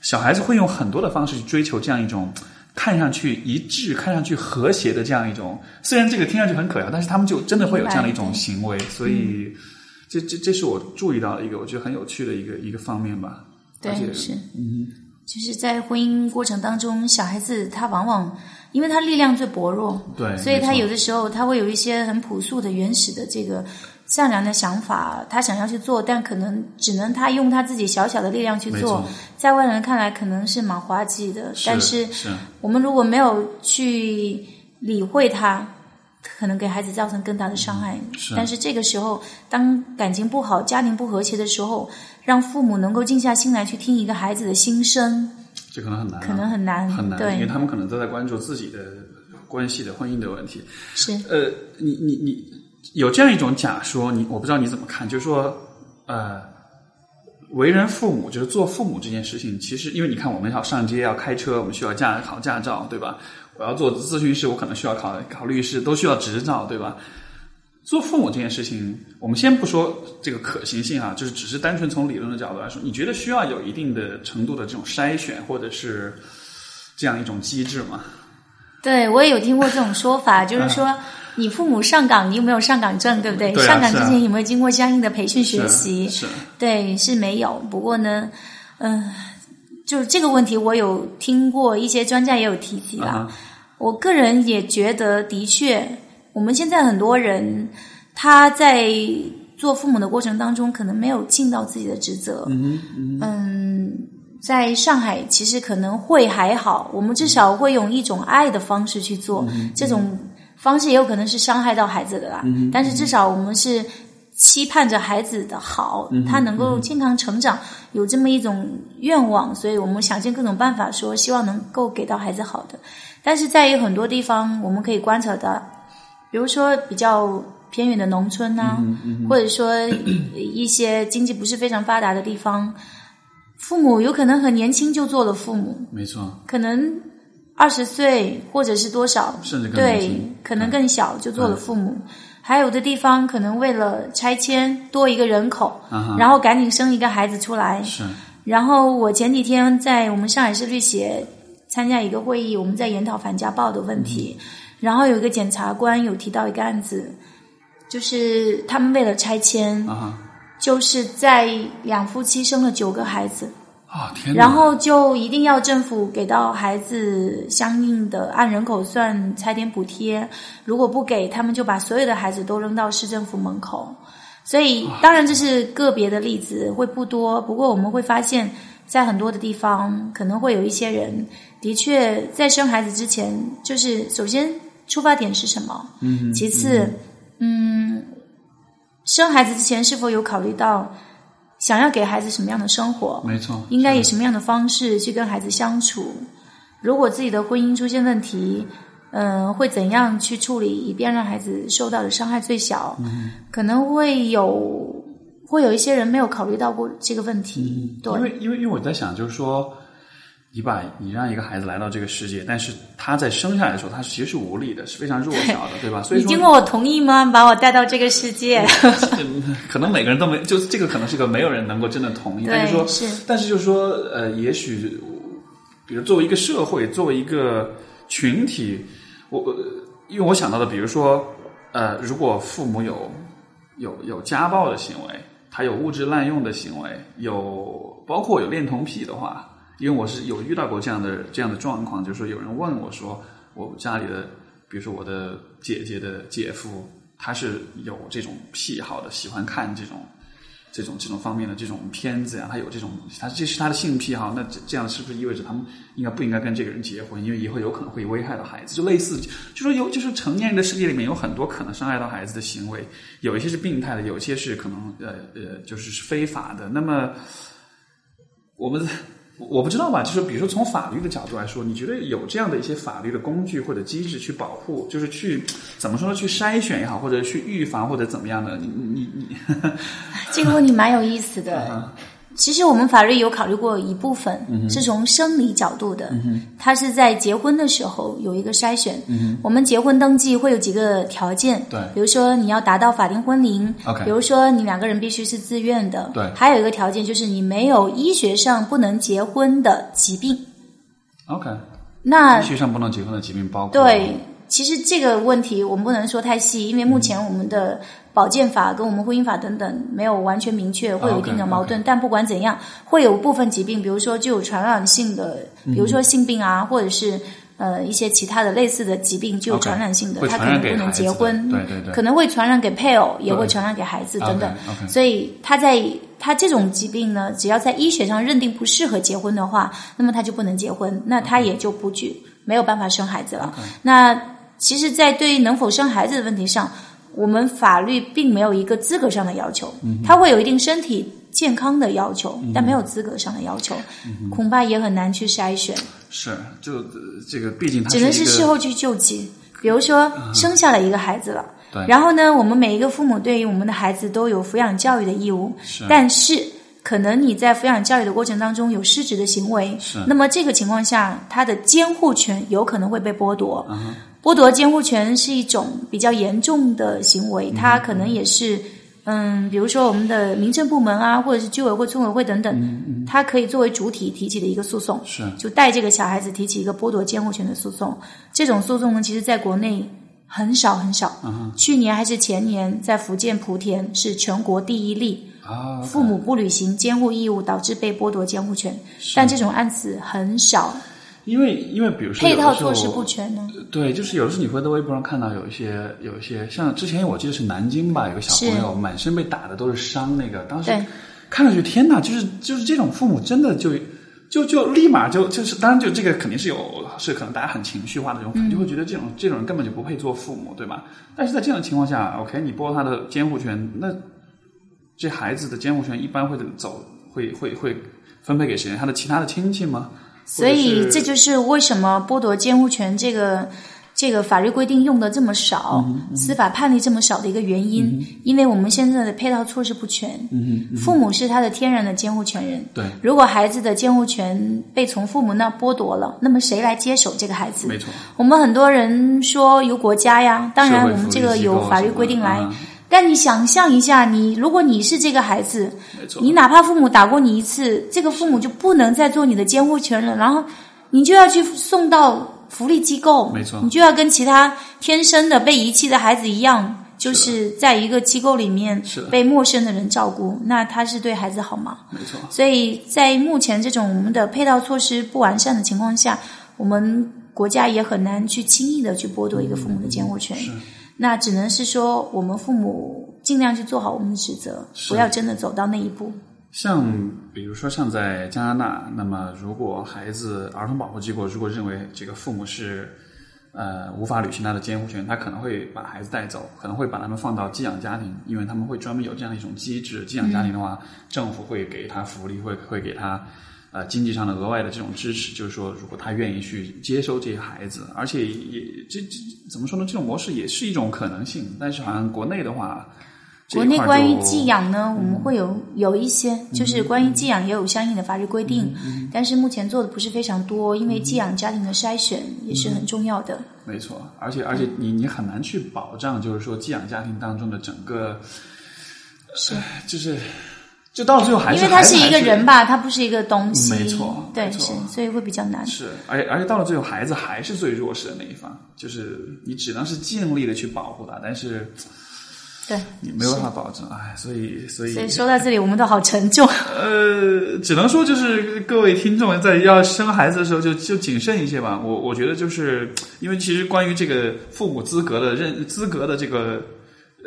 Speaker 1: 小孩子会用很多的方式去追求这样一种。看上去一致、看上去和谐的这样一种，虽然这个听上去很可笑，但是他们就真的会有这样的一种行为，所以这这这是我注意到的一个我觉得很有趣的一个一个方面吧。
Speaker 2: 对是，
Speaker 1: 嗯，
Speaker 2: 就是在婚姻过程当中，小孩子他往往因为他力量最薄弱，
Speaker 1: 对，
Speaker 2: 所以他有的时候他会有一些很朴素的、原始的这个善良的想法，他想要去做，但可能只能他用他自己小小的力量去做，在外人看来可能是蛮滑稽的，但是
Speaker 1: 是。
Speaker 2: 我们如果没有去理会他，可能给孩子造成更大的伤害。
Speaker 1: 是。
Speaker 2: 但是这个时候，当感情不好、家庭不和谐的时候，让父母能够静下心来去听一个孩子的心声，
Speaker 1: 这可能很难啊、
Speaker 2: 可能很难。
Speaker 1: 很难，
Speaker 2: 对
Speaker 1: 因为他们可能都在关注自己的关系的婚姻的问题。
Speaker 2: 是
Speaker 1: 呃，你你你有这样一种假说，你我不知道你怎么看，就是说，呃，为人父母，就是做父母这件事情，其实因为你看，我们要上街要开车，我们需要驾考驾照，对吧？我要做咨询师，我可能需要考考律师，都需要执照，对吧？做父母这件事情，我们先不说这个可行性啊，就是只是单纯从理论的角度来说，你觉得需要有一定的程度的这种筛选，或者是这样一种机制吗？
Speaker 2: 对，我也有听过这种说法，就是说你父母上岗，你有没有上岗证，对不对？
Speaker 1: 对啊
Speaker 2: 上岗之前有没有经过相应的培训学习？
Speaker 1: 是是
Speaker 2: 对，是没有。不过呢，嗯、就是这个问题，我有听过一些专家也有提及啦。
Speaker 1: 啊哈
Speaker 2: 我个人也觉得，的确，我们现在很多人他在做父母的过程当中，可能没有尽到自己的职责。
Speaker 1: 嗯嗯
Speaker 2: 嗯，在上海其实可能会还好，我们至少会用一种爱的方式去做，这种方式也有可能是伤害到孩子的啦。但是至少我们是期盼着孩子的好，他能够健康成长，有这么一种愿望，所以我们想尽各种办法说，希望能够给到孩子好的。但是在于很多地方，我们可以观察到，比如说比较偏远的农村呐、或者说一些经济不是非常发达的地方，父母有可能很年轻就做了父母，
Speaker 1: 没错，
Speaker 2: 可能二十岁或者是多少，
Speaker 1: 甚至更年
Speaker 2: 对，可能更小就做了父母。还有的地方可能为了拆迁多一个人口，然后赶紧生一个孩子出来。
Speaker 1: 是。
Speaker 2: 然后我前几天在我们上海市律协参加一个会议，我们在研讨反家暴的问题。然后有一个检察官有提到一个案子，就是他们为了拆迁，
Speaker 1: 啊
Speaker 2: 就是在两夫妻生了九个孩子，
Speaker 1: 啊天！
Speaker 2: 然后就一定要政府给到孩子相应的按人口算拆点补贴，如果不给，他们就把所有的孩子都扔到市政府门口。所以，当然这是个别的例子，会不多。不过我们会发现，在很多的地方，可能会有一些人的确在生孩子之前，就是首先出发点是什么？
Speaker 1: 嗯，
Speaker 2: 其次，嗯，生孩子之前是否有考虑到想要给孩子什么样的生活，
Speaker 1: 没错，
Speaker 2: 应该以什么样的方式去跟孩子相处。如果自己的婚姻出现问题，嗯、会怎样去处理，以便让孩子受到的伤害最小？
Speaker 1: 嗯
Speaker 2: 可能会有会有一些人没有考虑到过这个问题。
Speaker 1: 因
Speaker 2: 对，
Speaker 1: 为因为因为我在想，就是说，你把你让一个孩子来到这个世界，但是他在生下来的时候，他其实是无力的，是非常弱小的，对吧？所以
Speaker 2: 你经过我同意吗？把我带到这个世界？
Speaker 1: 嗯可能每个人都没，就这个可能是个没有人能够真的同意。但是说，
Speaker 2: 对，是
Speaker 1: 但是就是说，呃，也许，比如作为一个社会，作为一个群体，我呃因为我想到的，比如说，呃，如果父母有有有家暴的行为，他有物质滥用的行为，有包括有恋童癖的话，因为我是有遇到过这样的这样的状况，就是说有人问我说，我家里的，比如说我的姐姐的姐夫，他是有这种癖好的，喜欢看这种这种这种方面的这种片子呀，他有这种，他这是他的性癖好，那这这样是不是意味着他们应该不应该跟这个人结婚？因为以后有可能会危害到孩子，就类似，就说有就是成年人的世界里面有很多可能伤害到孩子的行为，有一些是病态的，有些是可能呃呃就是非法的。那么我们我不知道吧，就是比如说从法律的角度来说，你觉得有这样的一些法律的工具或者机制去保护，就是去怎么说呢？去筛选也好，或者去预防或者怎么样的？你你你你，
Speaker 2: 这个问题蛮有意思的。其实我们法律有考虑过一部分，
Speaker 1: 嗯
Speaker 2: 是从生理角度的，它是在结婚的时候有一个筛选。我们结婚登记会有几个条件，
Speaker 1: 对。
Speaker 2: 比如说你要达到法定婚龄比如说你两个人必须是自愿的，
Speaker 1: 对。
Speaker 2: 还有一个条件就是你没有医学上不能结婚的疾病。
Speaker 1: OK，
Speaker 2: 那
Speaker 1: 医学上不能结婚的疾病包括
Speaker 2: 对，其实这个问题我们不能说太细，因为目前我们的保健法跟我们婚姻法等等没有完全明确，会有一定的矛盾。但不管怎样，会有部分疾病，比如说具有传染性的，比如说性病啊，或者是呃一些其他的类似的疾病具有传染性的，
Speaker 1: 会
Speaker 2: 它可
Speaker 1: 传染给
Speaker 2: 能不能结婚，
Speaker 1: 对对对
Speaker 2: 可能会传染给配偶，也会传染给孩子等等。所以他在他这种疾病呢，只要在医学上认定不适合结婚的话，那么他就不能结婚，那他也就不具没有办法生孩子了。那其实，在对于能否生孩子的问题上，我们法律并没有一个资格上的要求，他会有一定身体健康的要求，但没有资格上的要求，恐怕也很难去筛选，
Speaker 1: 是就呃这个，毕竟
Speaker 2: 只能
Speaker 1: 是
Speaker 2: 事后去救济。比如说，生下了一个孩子了。然后呢，我们每一个父母对于我们的孩子都有抚养教育的义务，
Speaker 1: 是。
Speaker 2: 但是可能你在抚养教育的过程当中有失职的行为，那么这个情况下，他的监护权有可能会被剥夺。
Speaker 1: 嗯
Speaker 2: 剥夺监护权是一种比较严重的行为，它可能也是。嗯，比如说我们的民政部门啊，或者是居委会、村委会等等，它可以作为主体提起的一个诉讼，
Speaker 1: 是。
Speaker 2: 就带这个小孩子提起一个剥夺监护权的诉讼。这种诉讼呢，其实在国内很少很少。去年还是前年，在福建莆田是全国第一例，
Speaker 1: 啊，
Speaker 2: 父母不履行监护义务导致被剥夺监护权，但这种案子很少，
Speaker 1: 因为因为比如说
Speaker 2: 配
Speaker 1: 有的时候
Speaker 2: 套措施不全呢。
Speaker 1: 对，就是有的时候你会在微博上看到有一些有一些，像之前我记得是南京吧，有个小朋友满身被打的都是伤，那个当时看上去天哪，就是就是这种父母真的就就就立马就就是，当然就这个肯定是有是可能大家很情绪化的这种，就会觉得这种这种人根本就不配做父母，对吧？但是在这样的情况下，OK，你剥夺他的监护权，那这孩子的监护权一般会走会会会分配给谁？他的其他的亲戚吗？
Speaker 2: 所以这就是为什么剥夺监护权这个这个法律规定用的这么少，
Speaker 1: 嗯
Speaker 2: 司法判例这么少的一个原因，因为我们现在的配套措施不全。父母是他的天然的监护权人。
Speaker 1: 对
Speaker 2: 如果孩子的监护权被从父母那剥夺了，那么谁来接手这个孩子？
Speaker 1: 没错，
Speaker 2: 我们很多人说由国家呀，当然我们这个有法律规定来。
Speaker 1: 嗯
Speaker 2: 但你想象一下，你如果你是这个孩子，你哪怕父母打过你一次，这个父母就不能再做你的监护权人，然后你就要去送到福利机构，
Speaker 1: 没错
Speaker 2: 你就要跟其他天生的被遗弃的孩子一样，就是在一个机构里面被陌生的人照顾，那他是对孩子好吗？
Speaker 1: 没错。
Speaker 2: 所以在目前这种我们的配套措施不完善的情况下，我们国家也很难去轻易的去剥夺一个父母的监护权。那只能是说，我们父母尽量去做好我们的职责，不要真的走到那一步。
Speaker 1: 像比如说像在加拿大，那么如果孩子儿童保护机构如果认为这个父母是呃无法履行他的监护权，他可能会把孩子带走，可能会把他们放到寄养家庭，因为他们会专门有这样一种机制。寄养家庭的话，政府会给他福利，会会给他呃经济上的额外的这种支持，就是说如果他愿意去接收这些孩子，而且也这这怎么说呢？这种模式也是一种可能性，但是好像国内的话。
Speaker 2: 国内关于寄养呢，我们会有有一些，就是关于寄养也有相应的法律规定，但是目前做的不是非常多，因为寄养家庭的筛选也是很重要的。
Speaker 1: 没错，而且而且你你很难去保障，就是说寄养家庭当中的整个
Speaker 2: 是
Speaker 1: 就是就到最后还
Speaker 2: 是因为他是一个人吧，他不是一个东西，
Speaker 1: 没错，
Speaker 2: 对是，所以会比较难。
Speaker 1: 是，而且而且到了最后，孩子还是最弱势的那一方，就是你只能是尽力的去保护他，但是。
Speaker 2: 对，
Speaker 1: 你没有办法保证，哎，所以所以
Speaker 2: 所以说到这里，我们都好沉重。
Speaker 1: 呃，只能说就是各位听众在要生孩子的时候，就就谨慎一些吧。我我觉得就是因为其实关于这个父母资格的认资格的这个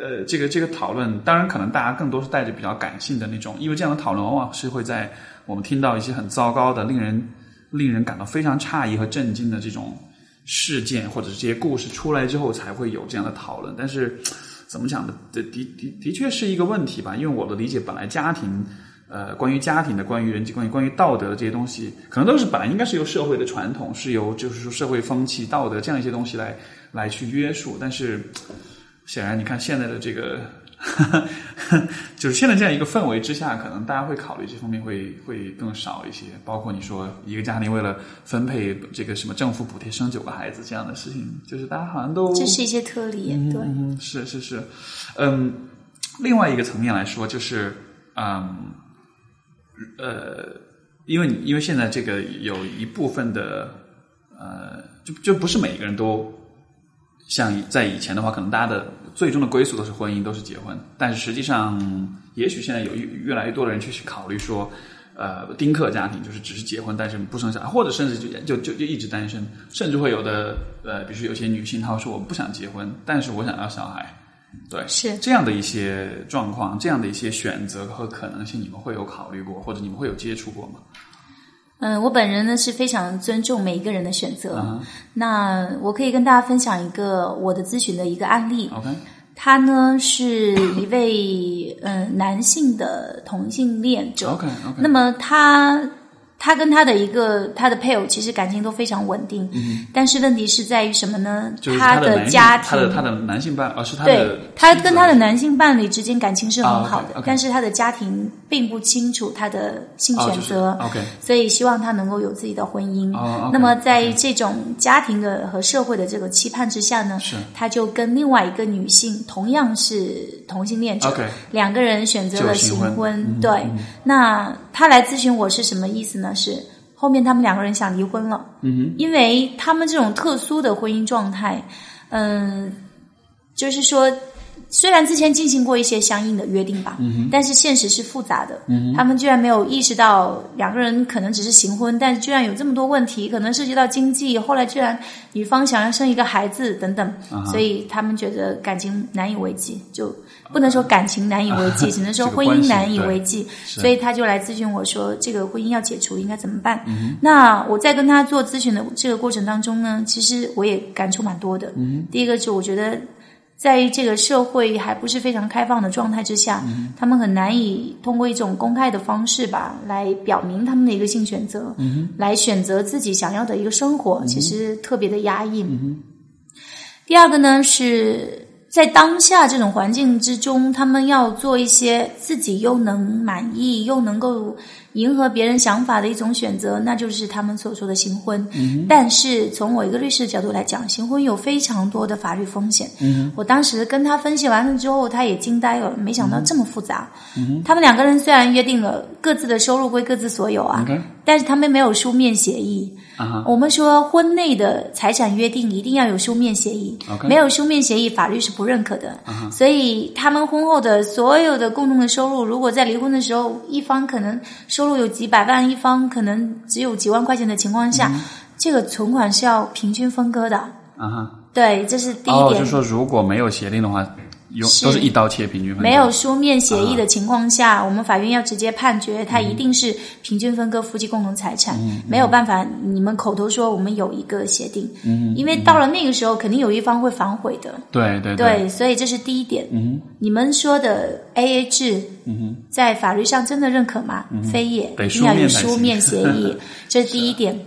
Speaker 1: 呃这个这个讨论，当然可能大家更多是带着比较感性的那种，因为这样的讨论往往是会在我们听到一些很糟糕的、令人令人感到非常诧异和震惊的这种事件或者是这些故事出来之后，才会有这样的讨论。但是。怎么讲的？的的的的确是一个问题吧。因为我的理解，本来家庭，呃，关于家庭的、关于人际关系、关于道德的这些东西，可能都是本来应该是由社会的传统，是由就是说社会风气、道德这样一些东西来来去约束。但是显然，你看现在的这个。就是现在这样一个氛围之下，可能大家会考虑这方面会会更少一些。包括你说一个家庭为了分配这个什么政府补贴生九个孩子这样的事情，就是大家好像都
Speaker 2: 这是一些特例，对，
Speaker 1: 是是是，嗯，另外一个层面来说，就是嗯呃，因为你因为现在这个有一部分的呃，就就不是每一个人都。像在以前的话，可能大家的最终的归宿都是婚姻，都是结婚。但是实际上，也许现在有越越来越多的人去去考虑说，呃，丁克家庭就是只是结婚，但是不生小孩，或者甚至就就就就一直单身，甚至会有的呃，比如说有些女性她会说我不想结婚，但是我想要小孩，对，
Speaker 2: 是
Speaker 1: 这样的一些状况，这样的一些选择和可能性，你们会有考虑过，或者你们会有接触过吗？
Speaker 2: 嗯，我本人呢是非常尊重每一个人的选择。那我可以跟大家分享一个我的咨询的一个案例。
Speaker 1: OK，
Speaker 2: 他呢是一位嗯男性的同性恋者。
Speaker 1: OK OK，
Speaker 2: 那么他。他跟他的一个他的配偶其实感情都非常稳定，但是问题是在于什么呢？
Speaker 1: 他
Speaker 2: 的家庭，
Speaker 1: 他的他的男性伴，而是他
Speaker 2: 的他跟他的男性伴侣之间感情是很好的，但是他的家庭并不清楚他的性选择
Speaker 1: ，OK，
Speaker 2: 所以希望他能够有自己的婚姻。那么在这种家庭的和社会的这个期盼之下呢，是。他就跟另外一个女性同样是同性恋者，两个人选择了行婚。对，那他来咨询我是什么意思呢？是后面他们两个人想离婚了，
Speaker 1: 嗯
Speaker 2: 因为他们这种特殊的婚姻状态，嗯，就是说。虽然之前进行过一些相应的约定吧，但是现实是复杂的。他们居然没有意识到两个人可能只是行婚，但居然有这么多问题，可能涉及到经济。后来居然女方想要生一个孩子等等，所以他们觉得感情难以为继，就不能说感情难以为继，只能说婚姻难以为继。所以他就来咨询我说，这个婚姻要解除应该怎么办？那我在跟他做咨询的这个过程当中呢，其实我也感触蛮多的。第一个就我觉得。在这个社会还不是非常开放的状态之下，他们很难以通过一种公开的方式吧，来表明他们的一个性选择，来选择自己想要的一个生活，其实特别的压抑。第二个呢，是在当下这种环境之中，他们要做一些自己又能满意又能够。迎合别人想法的一种选择，那就是他们所说的行婚。但是从我一个律师的角度来讲，行婚有非常多的法律风险。我当时跟他分析完了之后，他也惊呆了，没想到这么复杂。他们两个人虽然约定了各自的收入归各自所有啊，但是他们没有书面协议。我们说婚内的财产约定一定要有书面协议，没有书面协议，法律是不认可的。所以他们婚后的所有的共同的收入，如果在离婚的时候，一方可能收入有几百万，一方可能只有几万块钱的情况下，这个存款是要平均分割的。
Speaker 1: 啊哈，
Speaker 2: 对，这是第一点。哦，
Speaker 1: 就说如果没有协定的话，有
Speaker 2: 是。
Speaker 1: 都是一刀切平均分割，
Speaker 2: 没有书面协
Speaker 1: 啊
Speaker 2: 议的情况下，我们法院要直接判决，他一定是平均分割夫妻共同财产，
Speaker 1: 嗯
Speaker 2: 没有办法，你们口头说我们有一个协定，嗯，因为到了那个时候，肯定有一方会反悔的，
Speaker 1: 对对
Speaker 2: 对，所以这是第一点。
Speaker 1: 嗯。
Speaker 2: 你们说的 A A 制，
Speaker 1: 嗯
Speaker 2: 在法律上真的认可吗？非也，
Speaker 1: 得
Speaker 2: 一定要有
Speaker 1: 书面
Speaker 2: 协议，这是第一点。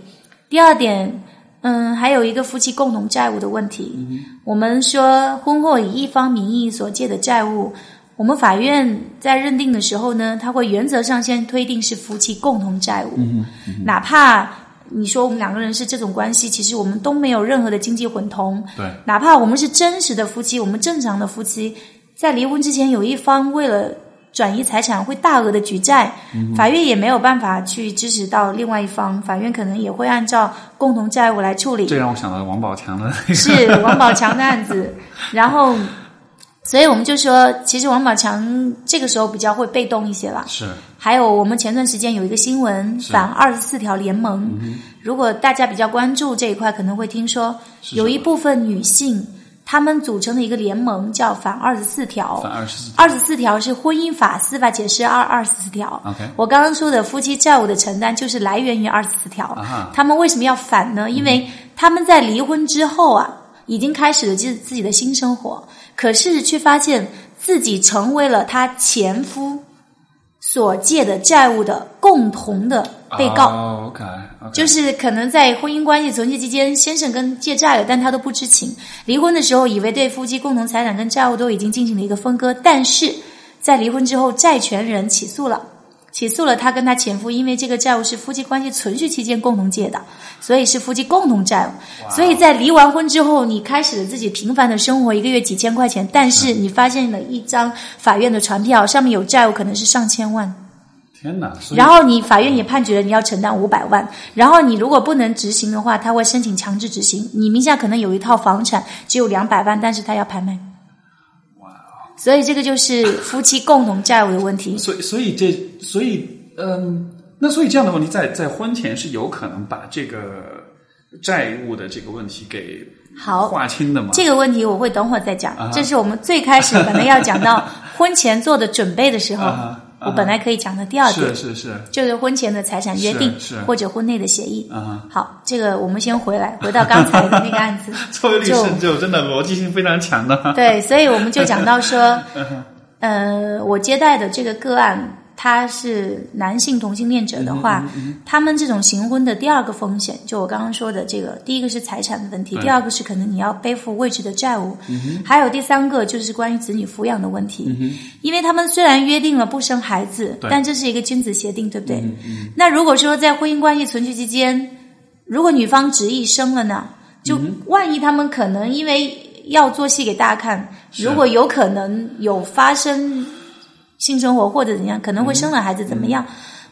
Speaker 2: 第二点，嗯，还有一个夫妻共同债务的问题。
Speaker 1: 嗯
Speaker 2: 我们说婚后以一方名义所借的债务，我们法院在认定的时候呢，他会原则上先推定是夫妻共同债务，
Speaker 1: 嗯
Speaker 2: 哪怕你说我们两个人是这种关系，其实我们都没有任何的经济混同，
Speaker 1: 对。
Speaker 2: 哪怕我们是真实的夫妻，我们正常的夫妻，在离婚之前有一方为了转移财产会大额的举债，法院也没有办法去支持到另外一方，法院可能也会按照共同债务来处理。
Speaker 1: 这让我想到王宝强的那个。
Speaker 2: 是王宝强的案子，然后，所以我们就说，其实王宝强这个时候比较会被动一些了。
Speaker 1: 是。
Speaker 2: 还有，我们前段时间有一个新闻，反二十四条联盟。如果大家比较关注这一块，可能会听说有一部分女性，她们组成的一个联盟叫反二十四条。
Speaker 1: 反二十四
Speaker 2: 二十四条是婚姻法司法解释二二十四条。
Speaker 1: OK
Speaker 2: 我刚刚说的夫妻债务的承担就是来源于二十四条。
Speaker 1: 啊
Speaker 2: 他们为什么要反呢？因为他们在离婚之后啊，已经开始了自自己的新生活，可是却发现自己成为了他前夫所借的债务的共同的被告。就是可能在婚姻关系存续期间，先生跟借债了，但他都不知情。离婚的时候，以为对夫妻共同财产跟债务都已经进行了一个分割，但是在离婚之后，债权人起诉了，起诉了他跟他前夫，因为这个债务是夫妻关系存续期间共同借的，所以是夫妻共同债务。所以在离完婚之后，你开始了自己平凡的生活，一个月几千块钱，但是你发现了一张法院的传票，上面有债务，可能是上千万。
Speaker 1: 天哪！
Speaker 2: 然后你法院也判决了你要承担五百万，然后你如果不能执行的话，他会申请强制执行。你名下可能有一套房产，只有两百万，但是他要拍卖。哇！所以这个就是夫妻共同债务的问题。
Speaker 1: 所以所以这所以嗯，那所以这样的问题在在婚前是有可能把这个债务的这个问题给
Speaker 2: 好
Speaker 1: 划清的吗？
Speaker 2: 这个问题我会等会儿再讲
Speaker 1: 啊，
Speaker 2: 这是我们最开始可能要讲到婚前做的准备的时候我本来可以讲的第二点
Speaker 1: 是是是
Speaker 2: 就是婚前的财产约定
Speaker 1: 是是
Speaker 2: 或者婚内的协议。
Speaker 1: 啊，
Speaker 2: 好，这个我们先回来，回到刚才的那个案子。
Speaker 1: 作为律师就真的逻辑性非常强的。
Speaker 2: 对，所以我们就讲到说，呃，我接待的这个个案，他是男性同性恋者的话，他们这种行婚的第二个风险，就我刚刚说的这个，第一个是财产的问题，第二个是可能你要背负未知的债务，还有第三个就是关于子女抚养的问题。因为他们虽然约定了不生孩子，但这是一个君子协定，对不对？那如果说在婚姻关系存续期间，如果女方执意生了呢，就万一他们可能因为要做戏给大家看，如果有可能有发生性生活或者怎样，可能会生了孩子怎么样？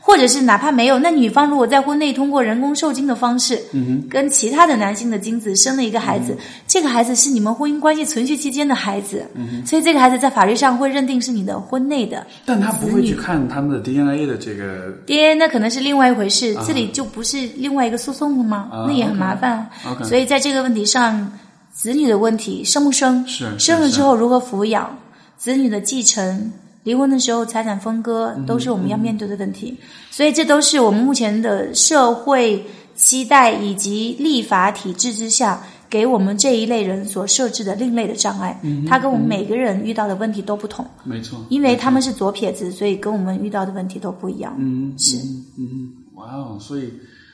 Speaker 2: 或者是哪怕没有，那女方如果在婚内通过人工受精的方式，
Speaker 1: 嗯
Speaker 2: 跟其他的男性的精子生了一个孩子，这个孩子是你们婚姻关系存续期间的孩子，
Speaker 1: 嗯
Speaker 2: 所以这个孩子在法律上会认定是你的婚内的。
Speaker 1: 但他不会去看他们的 DNA 的这个
Speaker 2: DNA 那可能是另外一回事，这里就不是另外一个诉讼了吗？
Speaker 1: 啊
Speaker 2: 那也很麻烦。所以在这个问题上，子女的问题，生不生，
Speaker 1: 是是
Speaker 2: 生了之后如何抚养，子女的继承，离婚的时候财产分割，
Speaker 1: 嗯
Speaker 2: 都是我们要面对的问题。所以这都是我们目前的社会期待以及立法体制之下。给我们这一类人所设置的另类的障碍，
Speaker 1: 嗯
Speaker 2: 它跟我们每个人遇到的问题都不同，
Speaker 1: 没错，
Speaker 2: 因为他们是左撇子，所以跟我们遇到的问题都不一样。
Speaker 1: 嗯
Speaker 2: 是。
Speaker 1: 嗯哇哦，所以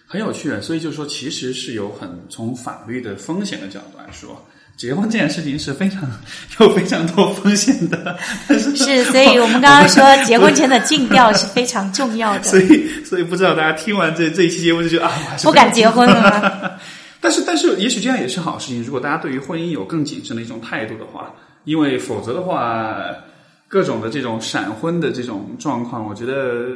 Speaker 1: 很有趣，所以就说其实是有很从法律的风险的角度来说，结婚这件事情是非常有非常多风险的，但是
Speaker 2: 是，所以我们刚刚说结婚前的尽调是非常重要的所，
Speaker 1: 以所以不知道大家听完这这一期节目就觉得啊，我还是
Speaker 2: 不敢结婚了吗？
Speaker 1: 但是，但是，也许这样也是好事情。如果大家对于婚姻有更谨慎的一种态度的话，因为否则的话，各种的这种闪婚的这种状况，我觉得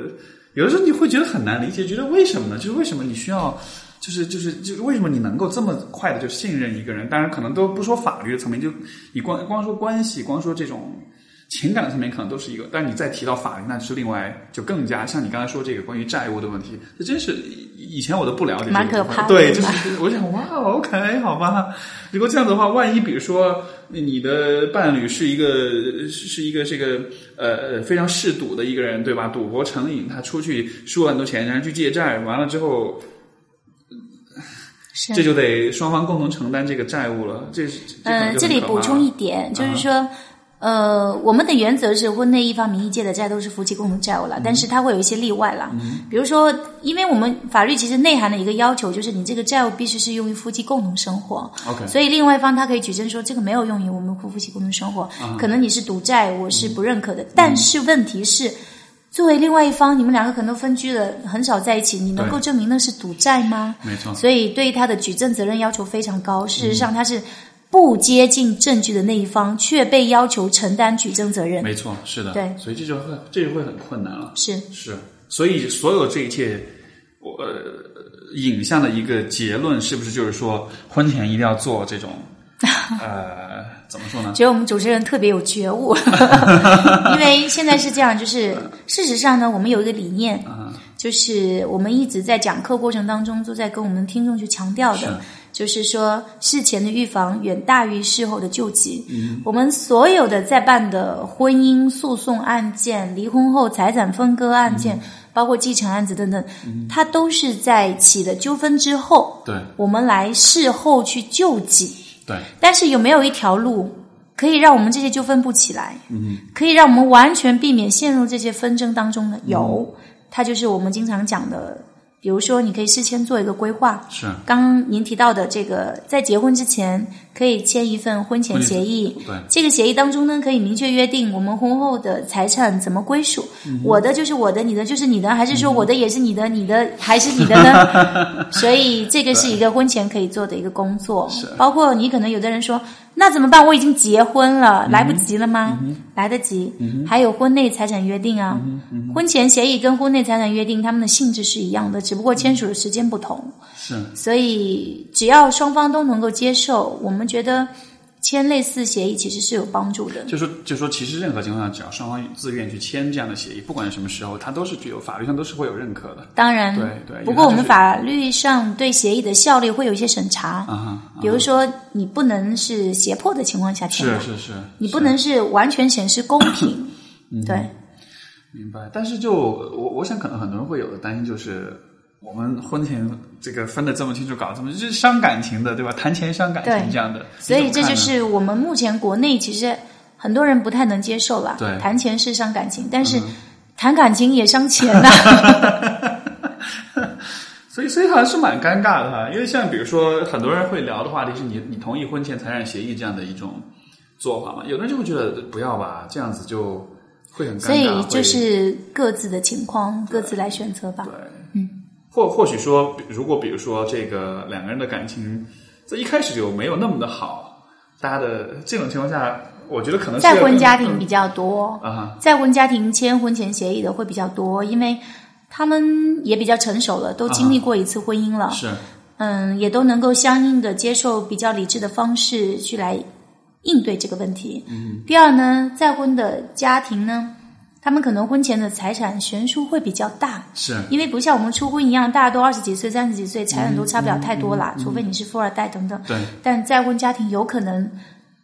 Speaker 1: 有的时候你会觉得很难理解，觉得为什么呢？就是为什么你需要，就是就是就是为什么你能够这么快的就信任一个人？当然，可能都不说法律的层面，就你光光说关系，光说这种情感的层面可能都是一个，但你再提到法律，那是另外就更加像你刚才说这个关于债务的问题，这真是以前我都不了解这个，
Speaker 2: 蛮可怕的
Speaker 1: 对，就是我想哇，OK，好吧，如果这样子的话，万一比如说你的伴侣是一个是是一个这个呃呃非常嗜赌的一个人，对吧？赌博成瘾，他出去输了很多钱，然后去借债，完了之后，
Speaker 2: 是
Speaker 1: 这就得双方共同承担这个债务了。这是
Speaker 2: 嗯，这里补充一点，就是说，呃，我们的原则是婚内一方名义借的债都是夫妻共同债务了，但是它会有一些例外啦。比如说，因为我们法律其实内涵的一个要求就是你这个债务必须是用于夫妻共同生活
Speaker 1: ，OK，
Speaker 2: 所以另外一方他可以举证说这个没有用于我们夫妻共同生活，可能你是赌债，我是不认可的。但是问题是，作为另外一方，你们两个可能都分居了，很少在一起，你能够证明那是赌债吗？
Speaker 1: 没错，
Speaker 2: 所以对他的举证责任要求非常高。事实上，他是不接近证据的那一方，却被要求承担举证责任。
Speaker 1: 没错，是的，
Speaker 2: 对
Speaker 1: 所以这就会这就会很困难了。
Speaker 2: 是
Speaker 1: 是，所以所有这一切，我、呃、引向的一个结论，是不是就是说，婚前一定要做这种，呃，怎么说呢？
Speaker 2: 觉得我们主持人特别有觉悟，因为现在是这样，就是事实上呢，我们有一个理念，
Speaker 1: 啊、
Speaker 2: 就是我们一直在讲课过程当中都在跟我们听众去强调
Speaker 1: 是。
Speaker 2: 的，就是说事前的预防远大于事后的救急。
Speaker 1: 嗯。
Speaker 2: 我们所有的在办的婚姻诉讼案件、离婚后财产分割案件，包括继承案子等等，它都是在起了纠纷之后，
Speaker 1: 对。
Speaker 2: 我们来事后去救济。
Speaker 1: 对，
Speaker 2: 但是有没有一条路可以让我们这些纠纷不起来？
Speaker 1: 嗯，
Speaker 2: 可以让我们完全避免陷入这些纷争当中呢？有，它就是我们经常讲的，比如说你可以事先做一个规划。
Speaker 1: 是
Speaker 2: 刚您提到的这个，在结婚之前可以签一份婚前协议。
Speaker 1: 对，
Speaker 2: 这个协议当中呢，可以明确约定我们婚后的财产怎么归属。我的就是我的，你的就是你的，还是说我的也是你的，你的还是你的呢？所以这个是一个婚前可以做的一个工作。是包括你可能有的人说，那怎么办？我已经结婚了，来不及了吗？来得及。还有婚内财产约定啊，婚前协议跟婚内财产约定，他们的性质是一样的，只不过签署的时间不同。
Speaker 1: 是
Speaker 2: 所以只要双方都能够接受，我们觉得签类似协议其实是有帮助的。
Speaker 1: 就说就说，其实任何情况下，只要双方自愿去签这样的协议，不管什么时候，它都是具有法律上都是会有认可的。
Speaker 2: 当然，
Speaker 1: 对对
Speaker 2: 不过我们法律上对协议的效力会有一些审查，比如说你不能是胁迫的情况下签，
Speaker 1: 是是是，
Speaker 2: 你不能是完全显示公平。
Speaker 1: 嗯
Speaker 2: 对，
Speaker 1: 明白。但是就我我想，可能很多人会有的担心就是。我们婚前这个分的这么清楚，搞这么就是伤感情的，对吧？谈钱伤感情这样的，
Speaker 2: 所以这就是我们目前国内其实很多人不太能接受了。
Speaker 1: 对嗯
Speaker 2: 谈钱是伤感情，但是谈感情也伤钱呐、
Speaker 1: 所以，所以好像是蛮尴尬的哈，因为像比如说，很多人会聊的话题是你你同意婚前财产协议这样的一种做法嘛？有的人就会觉得不要吧，这样子就会很尴尬。
Speaker 2: 所以就是各自的情况，各自来选择吧。
Speaker 1: 对，嗯，或或许说，如果比如说这个两个人的感情在一开始就没有那么的好，大家的这种情况下，我觉得可能
Speaker 2: 再婚家庭比较多，
Speaker 1: 啊，
Speaker 2: 再婚家庭签婚前协议的会比较多，因为他们也比较成熟了，都经历过一次婚姻了，
Speaker 1: 是
Speaker 2: 嗯，也都能够相应的接受比较理智的方式去来应对这个问题。嗯，第二呢，再婚的家庭呢，他们可能婚前的财产悬殊会比较大，
Speaker 1: 是。
Speaker 2: 因为不像我们初婚一样，大家都二十几岁、三十几岁，财产都差不了太多啦，除非你是富二代等等。
Speaker 1: 对。
Speaker 2: 但再婚家庭有可能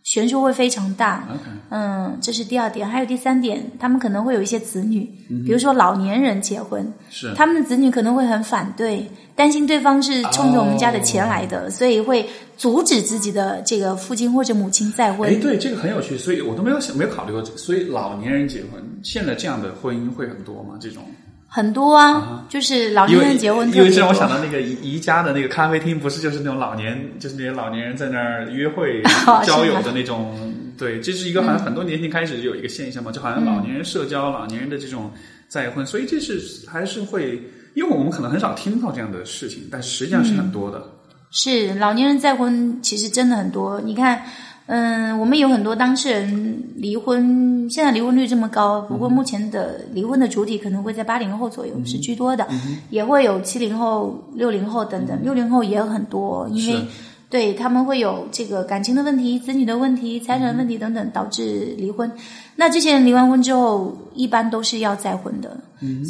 Speaker 2: 悬殊会非常大。嗯，这是第二点，还有第三点，他们可能会有一些子女，
Speaker 1: 嗯
Speaker 2: 比如说老年人结婚，
Speaker 1: 是。
Speaker 2: 他们的子女可能会很反对，担心对方是冲着我们家的钱来
Speaker 1: 哦。
Speaker 2: 的，所以会阻止自己的这个父亲或者母亲再婚
Speaker 1: 哎，
Speaker 2: 婚。
Speaker 1: 对，这个很有趣，所以我都没有想没有考虑过。所以老年人结婚，现在这样的婚姻会很多吗？这种？
Speaker 2: 很多啊，就是老年人结婚
Speaker 1: 因为这让我想到那个宜宜家的那个咖啡厅，不是就是那种老年，就是那些老年人在那儿约会
Speaker 2: 哦
Speaker 1: 交友的那种。对，这是一个好像很多年前开始就有一个现象嘛，就好像老年人社交、老年人的这种再婚，所以这是还是会，因为我们可能很少听到这样的事情，但实际上是很多的。
Speaker 2: 是老年人再婚，其实真的很多。你看，嗯，我们有很多当事人离婚，现在离婚率这么高，不过目前的离婚的主体可能会在八零后左右、是居多的，也会有七零后、六零后等等，六零后也有很多，因为对他们会有这个感情的问题、子女的问题、财产问题等等，导致离婚。那这些人离完婚之后，一般都是要再婚的，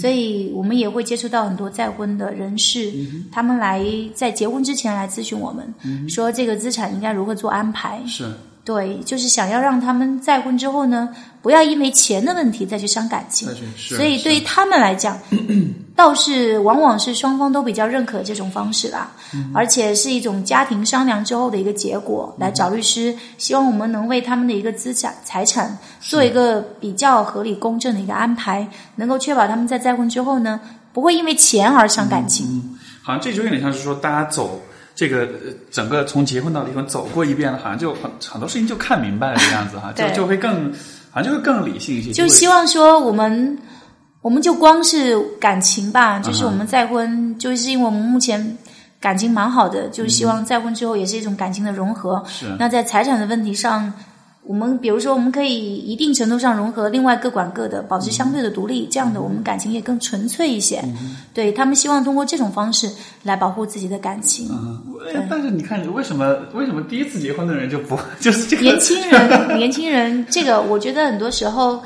Speaker 2: 所以我们也会接触到很多再婚的人士，他们来在结婚之前来咨询我们，说这个资产应该如何做安排。
Speaker 1: 是
Speaker 2: 对，就是想要让他们再婚之后呢，不要因为钱的问题再去伤感情所以对于他们来讲，倒是往往是双方都比较认可这种方式啦，而且是一种家庭商量之后的一个结果。来找律师，希望我们能为他们的一个资产财产做一个比较合理公正的一个安排，能够确保他们在再婚之后呢，不会因为钱而伤感情。
Speaker 1: 好像这就有点像是说，大家走这个呃整个从结婚到离婚走过一遍了，好像就很很多事情就看明白了的样子哈，就就会更好像就会更理性一些，
Speaker 2: 就希望说我们，我们就光是感情吧，就是我们再婚，就是因为我们目前感情蛮好的，就是希望再婚之后也是一种感情的融合。
Speaker 1: 是。
Speaker 2: 那在财产的问题上，我们比如说我们可以一定程度上融合，另外各管各的，保持相对的独立，这样的我们感情也更纯粹一些。对他们希望通过这种方式来保护自己的感情。
Speaker 1: 嗯但是你看，为什么为什么第一次结婚的人就不 就是这个？
Speaker 2: 年轻人，年轻人，这个我觉得很多时候，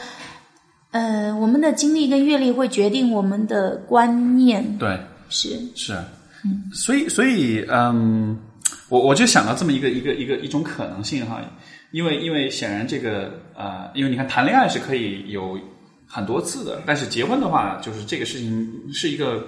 Speaker 2: 呃，我们的经历跟阅历会决定我们的观念，
Speaker 1: 对。
Speaker 2: 是。
Speaker 1: 是，嗯。所以所以嗯，我我就想到这么一个一个一个一种可能性哈，因为因为显然这个呃，因为你看谈恋爱是可以有很多次的，但是结婚的话，就是这个事情是一个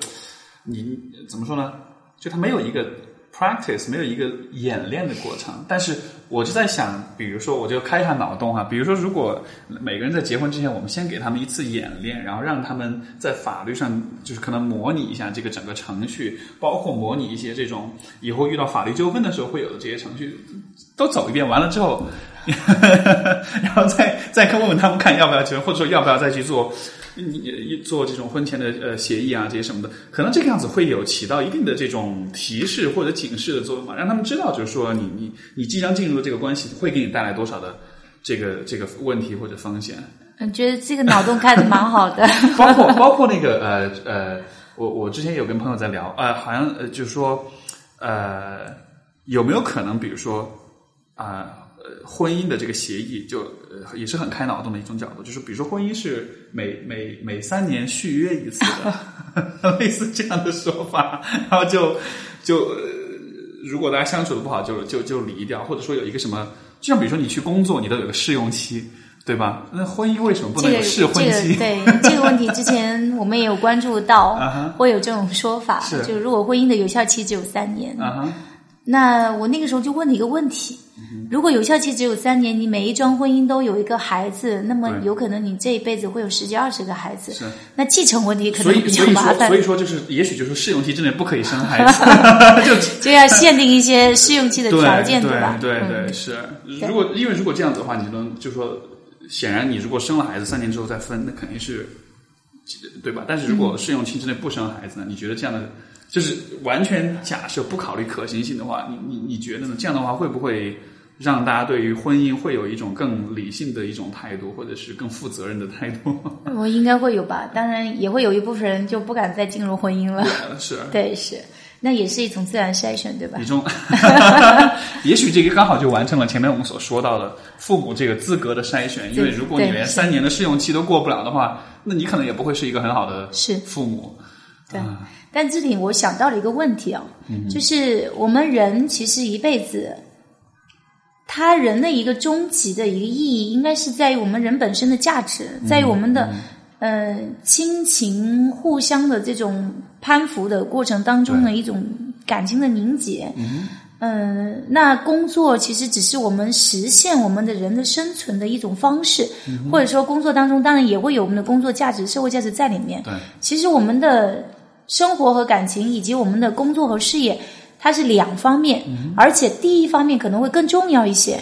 Speaker 1: 你怎么说呢？就它没有一个 practice，没有一个演练的过程。但是我就在想，比如说，我就开一下脑洞哈，比如说，如果每个人在结婚之前，我们先给他们一次演练，然后让他们在法律上就是可能模拟一下这个整个程序，包括模拟一些这种以后遇到法律纠纷的时候会有的这些程序，都走一遍。完了之后，然后再再看问问他们看要不要结婚，或者说要不要再去做。你做这种婚前的呃协议啊，这些什么的，可能这个样子会有起到一定的这种提示或者警示的作用嘛，让他们知道，就是说你你你即将进入这个关系会给你带来多少的这个这个问题或者风险，
Speaker 2: 嗯，觉得这个脑洞开的蛮好的。
Speaker 1: 包括包括那个呃呃，我我之前有跟朋友在聊，呃，好像呃就是说呃有没有可能，比如说啊。呃，婚姻的这个协议就呃也是很开脑洞的一种角度，就是比如说婚姻是每每每三年续约一次的，类似这样的说法，然后就就、呃、如果大家相处的不好就，就就离掉，或者说有一个什么，就像比如说你去工作，你都有个试用期，对吧？那婚姻为什么不能有试婚期？
Speaker 2: 这个、对这个问题，之前我们也有关注到
Speaker 1: 啊
Speaker 2: 会有这种说法，
Speaker 1: 是
Speaker 2: 就如果婚姻的有效期只有三年，那我那个时候就问了一个问题：如果有效期只有三年，你每一桩婚姻都有一个孩子，那么有可能你这一辈子会有十几二十个孩子
Speaker 1: 是，
Speaker 2: 那继承问题可能比较
Speaker 1: 所以
Speaker 2: 麻烦
Speaker 1: 说所以，说就是也许就是试用期之内不可以生孩子，就
Speaker 2: 就要限定一些试用期的条件，
Speaker 1: 对
Speaker 2: 吧？
Speaker 1: 对对，
Speaker 2: 嗯
Speaker 1: 是。如果因为如果这样子的话，你能就说，显然你如果生了孩子三年之后再分，那肯定是对吧？但是如
Speaker 2: 嗯
Speaker 1: 果试用期之内不生孩子呢？你觉得这样的就是完全假设不考虑可行性的话，你你你觉得呢？这样的话会不会让大家对于婚姻会有一种更理性的一种态度，或者是更负责任的态度？
Speaker 2: 我应该会有吧，当然也会有一部分人就不敢再进入婚姻了。
Speaker 1: 是。
Speaker 2: 对，是，那也是一种自然筛选，对吧
Speaker 1: 一？种，也许这个刚好就完成了前面我们所说到的父母这个资格的筛选。因为如果你连三年的试用期都过不了的话，那你可能也不会是一个很好的
Speaker 2: 是
Speaker 1: 父母。
Speaker 2: 对。但这里我想到了一个问题啊，
Speaker 1: 嗯
Speaker 2: 就是我们人其实一辈子，他人的一个终极的一个意义，应该是在于我们人本身的价值，
Speaker 1: 嗯
Speaker 2: 在于我们的。呃，亲情互相的这种攀附的过程当中的一种感情的凝结，嗯、那工作其实只是我们实现我们的人的生存的一种方式，或者说工作当中当然也会有我们的工作价值、社会价值在里面。
Speaker 1: 对，
Speaker 2: 其实我们的生活和感情，以及我们的工作和事业，它是两方面，而且第一方面可能会更重要一些。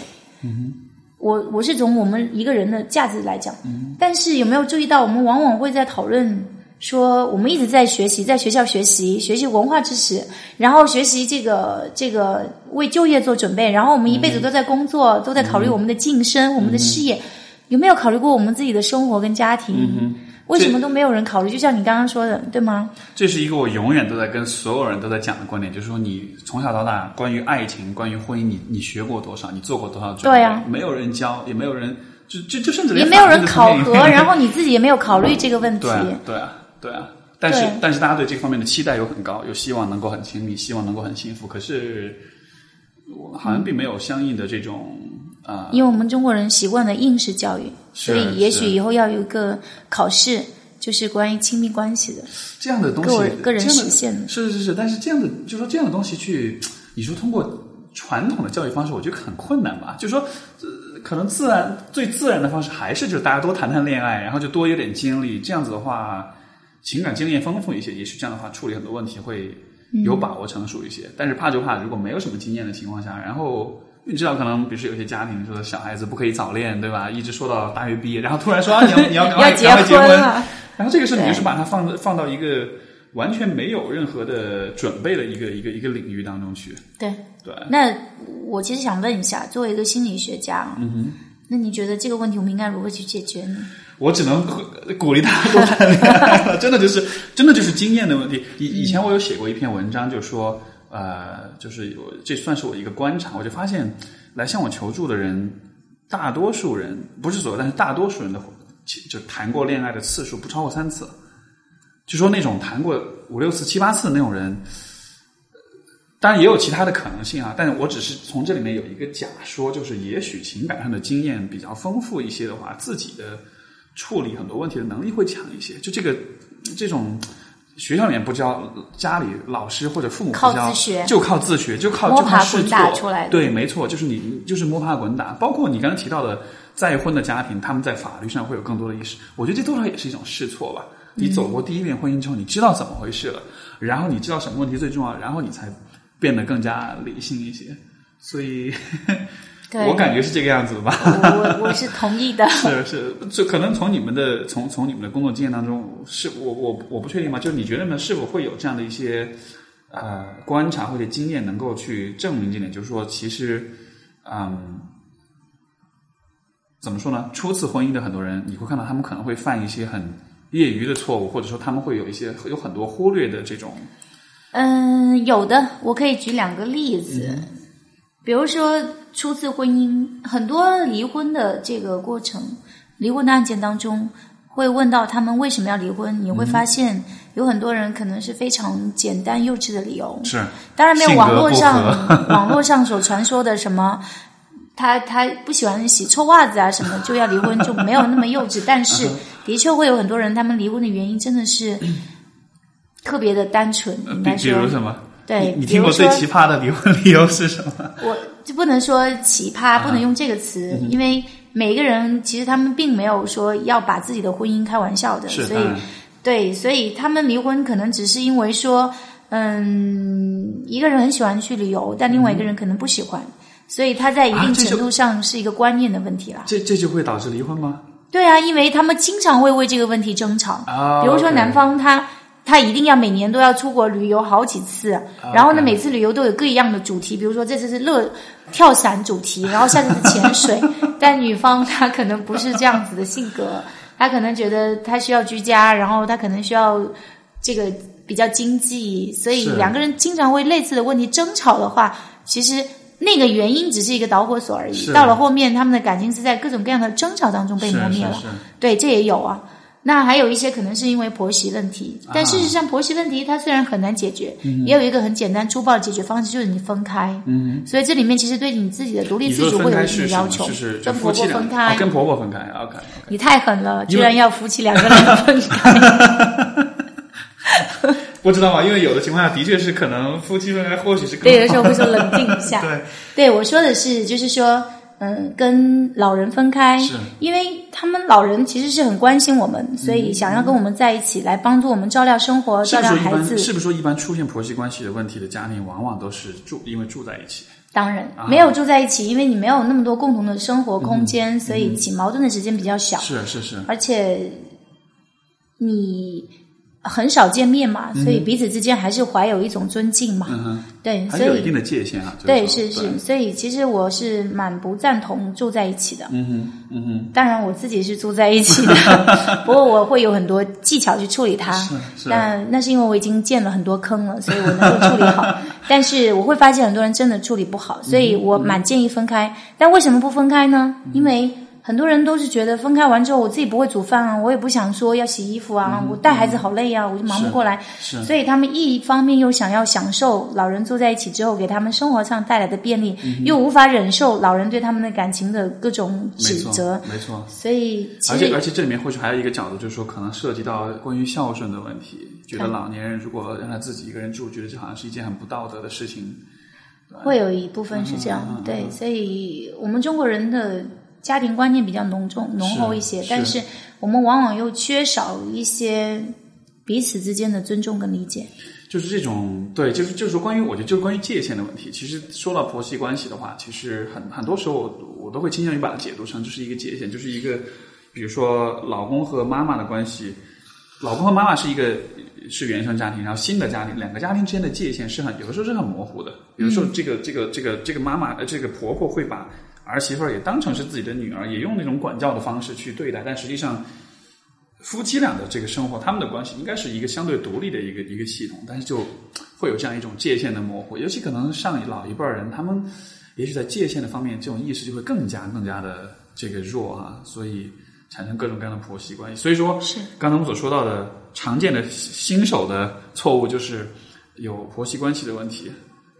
Speaker 2: 我我是从我们一个人的价值来讲，但是有没有注意到，我们往往会在讨论说，我们一直在学习，在学校学习，学习文化知识，然后学习这个这个为就业做准备，然后我们一辈子都在工作，都在考虑我们的晋升、我们的事业，有没有考虑过我们自己的生活跟家庭？为什么都没有人考虑？就像你刚刚说的，对吗？
Speaker 1: 这是一个我永远都在跟所有人都在讲的观点，就是说你从小到大关于爱情、关于婚姻，你你学过多少？你做过多少准备？
Speaker 2: 对呀
Speaker 1: 没有人教，也没有人，就就就甚至
Speaker 2: 也没有人考核，然后你自己也没有考虑这个问题
Speaker 1: 对。啊，对啊，对啊。但是但是大家对这方面的期待又很高，又希望能够很亲密，希望能够很幸福。可是我好像并没有相应的这种啊、
Speaker 2: 因为我们中国人习惯了应试教育，
Speaker 1: 是
Speaker 2: 所以也许以后要有一个考试，就是关于亲密关系的。
Speaker 1: 这样的东西，
Speaker 2: 个人实现的
Speaker 1: 是是是，但是这样的，就说这样的东西去，你说通过传统的教育方式，我觉得很困难吧。就说、呃、可能自然最自然的方式还是就是大家多谈谈恋爱，然后就多有点经历，这样子的话，情感经验丰富一些，也许这样的话处理很多问题会有把握成熟一些。但是怕就怕如果没有什么经验的情况下，然后。你知道，可能比如说有些家庭说小孩子不可以早恋，对吧？一直说到大学毕业，然后突然说啊，你要 你要赶快
Speaker 2: 要结婚了
Speaker 1: 然后这个事你就是把它放放到一个完全没有任何的准备的一个一个一个领域当中去。
Speaker 2: 对，
Speaker 1: 对，
Speaker 2: 那我其实想问一下，作为一个心理学家，嗯哼，那你觉得这个问题我们应该如何去解决呢？
Speaker 1: 我只能鼓鼓励他多谈恋爱了，真的就是真的就是经验的问题。以以前我有写过一篇文章，就说呃，就是有这算是我一个观察，我就发现来向我求助的人，大多数人不是所有，但是大多数人的就谈过恋爱的次数不超过三次。就说那种谈过五六次、七八次的那种人，当然也有其他的可能性啊。但是我只是从这里面有一个假说，就是也许情感上的经验比较丰富一些的话，自己的处理很多问题的能力会强一些。就这个这种学校里面不教，家里老师或者父母不
Speaker 2: 靠
Speaker 1: 教，
Speaker 2: 自学
Speaker 1: 就靠自学，就靠
Speaker 2: 摸
Speaker 1: 就靠试
Speaker 2: 爬滚打
Speaker 1: 错
Speaker 2: 出来的
Speaker 1: 对，没错，就是你就是摸爬滚打。包括你刚刚提到的再婚的家庭，他们在法律上会有更多的意识。我觉得这多少也是一种试错吧。你走过第一遍婚姻之后，你知道怎么回事了，然后你知道什么问题最重要，然后你才变得更加理性一些。所以，
Speaker 2: 对
Speaker 1: 我感觉是这个样子的吧。
Speaker 2: 我我我是同意的。
Speaker 1: 是 是，这可能从你们的从从你们的工作经验当中，是我我我不确定嘛，就是你觉得呢，是否会有这样的一些呃观察或者经验，能够去证明这点，就是说，其实嗯，怎么说呢？初次婚姻的很多人，你会看到他们可能会犯一些很业余的错误，或者说他们会有一些有很多忽略的这种
Speaker 2: 嗯，有的，我可以举两个例子，比如说初次婚姻，很多离婚的这个过程，离婚的案件当中，会问到他们为什么要离婚，你会发现有很多人可能是非常简单幼稚的理由，
Speaker 1: 是
Speaker 2: 当然没有网络上网络上所传说的什么。他他不喜欢洗臭袜子啊什么就要离婚，就没有那么幼稚。但是 的确会有很多人，他们离婚的原因真的是特别的单纯，
Speaker 1: 呃比
Speaker 2: 应该说
Speaker 1: 比如什么？
Speaker 2: 对，
Speaker 1: 你你听过最奇葩的离婚 理由是什么？
Speaker 2: 我就不能说奇葩，不能用这个词，
Speaker 1: 嗯
Speaker 2: 因为每个人其实他们并没有说要把自己的婚姻开玩笑的，所以对，所以他们离婚可能只是因为说，嗯，一个人很喜欢去旅游，但另外一个人可能不喜欢，所以他在一定程度上是一个观念的问题啦。
Speaker 1: 这这就会导致离婚吗？
Speaker 2: 对啊，因为他们经常会为这个问题争吵。
Speaker 1: 啊
Speaker 2: 比如说男方他他一定要每年都要出国旅游好几次，然后呢每次旅游都有各一样的主题，比如说这次是乐跳伞主题，然后下次是潜水，但女方她可能不是这样子的性格，她可能觉得她需要居家，然后她可能需要这个比较经济，所以两个人经常为类似的问题争吵的话，其实。那个原因只是一个导火索而已，到了后面，他们的感情是在各种各样的争吵当中被磨灭了。对，这也有啊。那还有一些可能是因为婆媳问题，
Speaker 1: 啊
Speaker 2: 但事实上婆媳问题它虽然很难解决，
Speaker 1: 嗯
Speaker 2: 也有一个很简单粗暴的解决方式，就是你分开。嗯，所以这里面其实对你自己的独立自主会有一定？的要求，
Speaker 1: 就是
Speaker 2: 跟婆婆分开。
Speaker 1: 哦跟婆婆分开。OK，
Speaker 2: 你太狠了，居然要夫妻两个人 分开。
Speaker 1: 不知道吗？因为有的情况下的确是可能夫妻分开，或许是更
Speaker 2: 对，有的时候会说冷静一下。
Speaker 1: 对，
Speaker 2: 对我说的是，就是说，嗯，跟老人分开，
Speaker 1: 是
Speaker 2: 因为他们老人其实是很关心我们，所以想要跟我们在一起，来帮助我们照料生活、照料孩子。
Speaker 1: 是不是说一般出现婆媳关系的问题的家庭，往往都是住因为住在一起？
Speaker 2: 当然
Speaker 1: 啊
Speaker 2: 没有住在一起，因为你没有那么多共同的生活空间，所以起矛盾的时间比较小。
Speaker 1: 是是是，
Speaker 2: 而且你很少见面嘛，所以彼此之间还是怀有一种尊敬嘛。
Speaker 1: 嗯，
Speaker 2: 对，所以
Speaker 1: 还有一定的界限啊。
Speaker 2: 对
Speaker 1: 是
Speaker 2: 是，所以其实我是蛮不赞同住在一起的。
Speaker 1: 嗯哼，嗯哼，
Speaker 2: 当然我自己是住在一起的，不过我会有很多技巧去处理它。
Speaker 1: 是是
Speaker 2: 但那是因为我已经建了很多坑了，所以我能够处理好。但是我会发现很多人真的处理不好，所以我蛮建议分开。但为什么不分开呢？因为很多人都是觉得分开完之后，我自己不会煮饭啊，我也不想说要洗衣服啊，我带孩子好累啊，我就忙不过来。
Speaker 1: 是
Speaker 2: 所以他们一方面又想要享受老人住在一起之后给他们生活上带来的便利，又无法忍受老人对他们的感情的各种指责，，
Speaker 1: 没错。
Speaker 2: 所以
Speaker 1: 而且而且这里面或许还有一个角度，就是说可能涉及到关于孝顺的问题，觉得老年人如果让他自己一个人住，觉得这好像是一件很不道德的事情。
Speaker 2: 会有一部分是这样，
Speaker 1: 嗯
Speaker 2: 对，所以我们中国人的家庭观念比较浓重、浓厚一些，
Speaker 1: 是
Speaker 2: 但是我们往往又缺少一些彼此之间的尊重跟理解。
Speaker 1: 就是这种对，就是就是说关于我觉得就是关于界限的问题。其实说到婆媳关系的话，其实很很多时候我我都会倾向于把它解读成就是一个界限，就是一个比如说老公和妈妈的关系，老公和妈妈是一个是原生家庭，然后新的家庭，两个家庭之间的界限是很有的时候是很模糊的。有的时候这个、这个这个这个妈妈呃这个婆婆会把儿媳妇儿也当成是自己的女儿，也用那种管教的方式去对待，但实际上。夫妻俩的这个生活，他们的关系应该是一个相对独立的一个一个系统，但是就会有这样一种界限的模糊。尤其可能上一老一辈儿人，他们也许在界限的方面，这种意识就会更加更加的这个弱啊，所以产生各种各样的婆媳关系。所以说，
Speaker 2: 是
Speaker 1: 刚才我们所说到的常见的新手的错误，就是有婆媳关系的问题，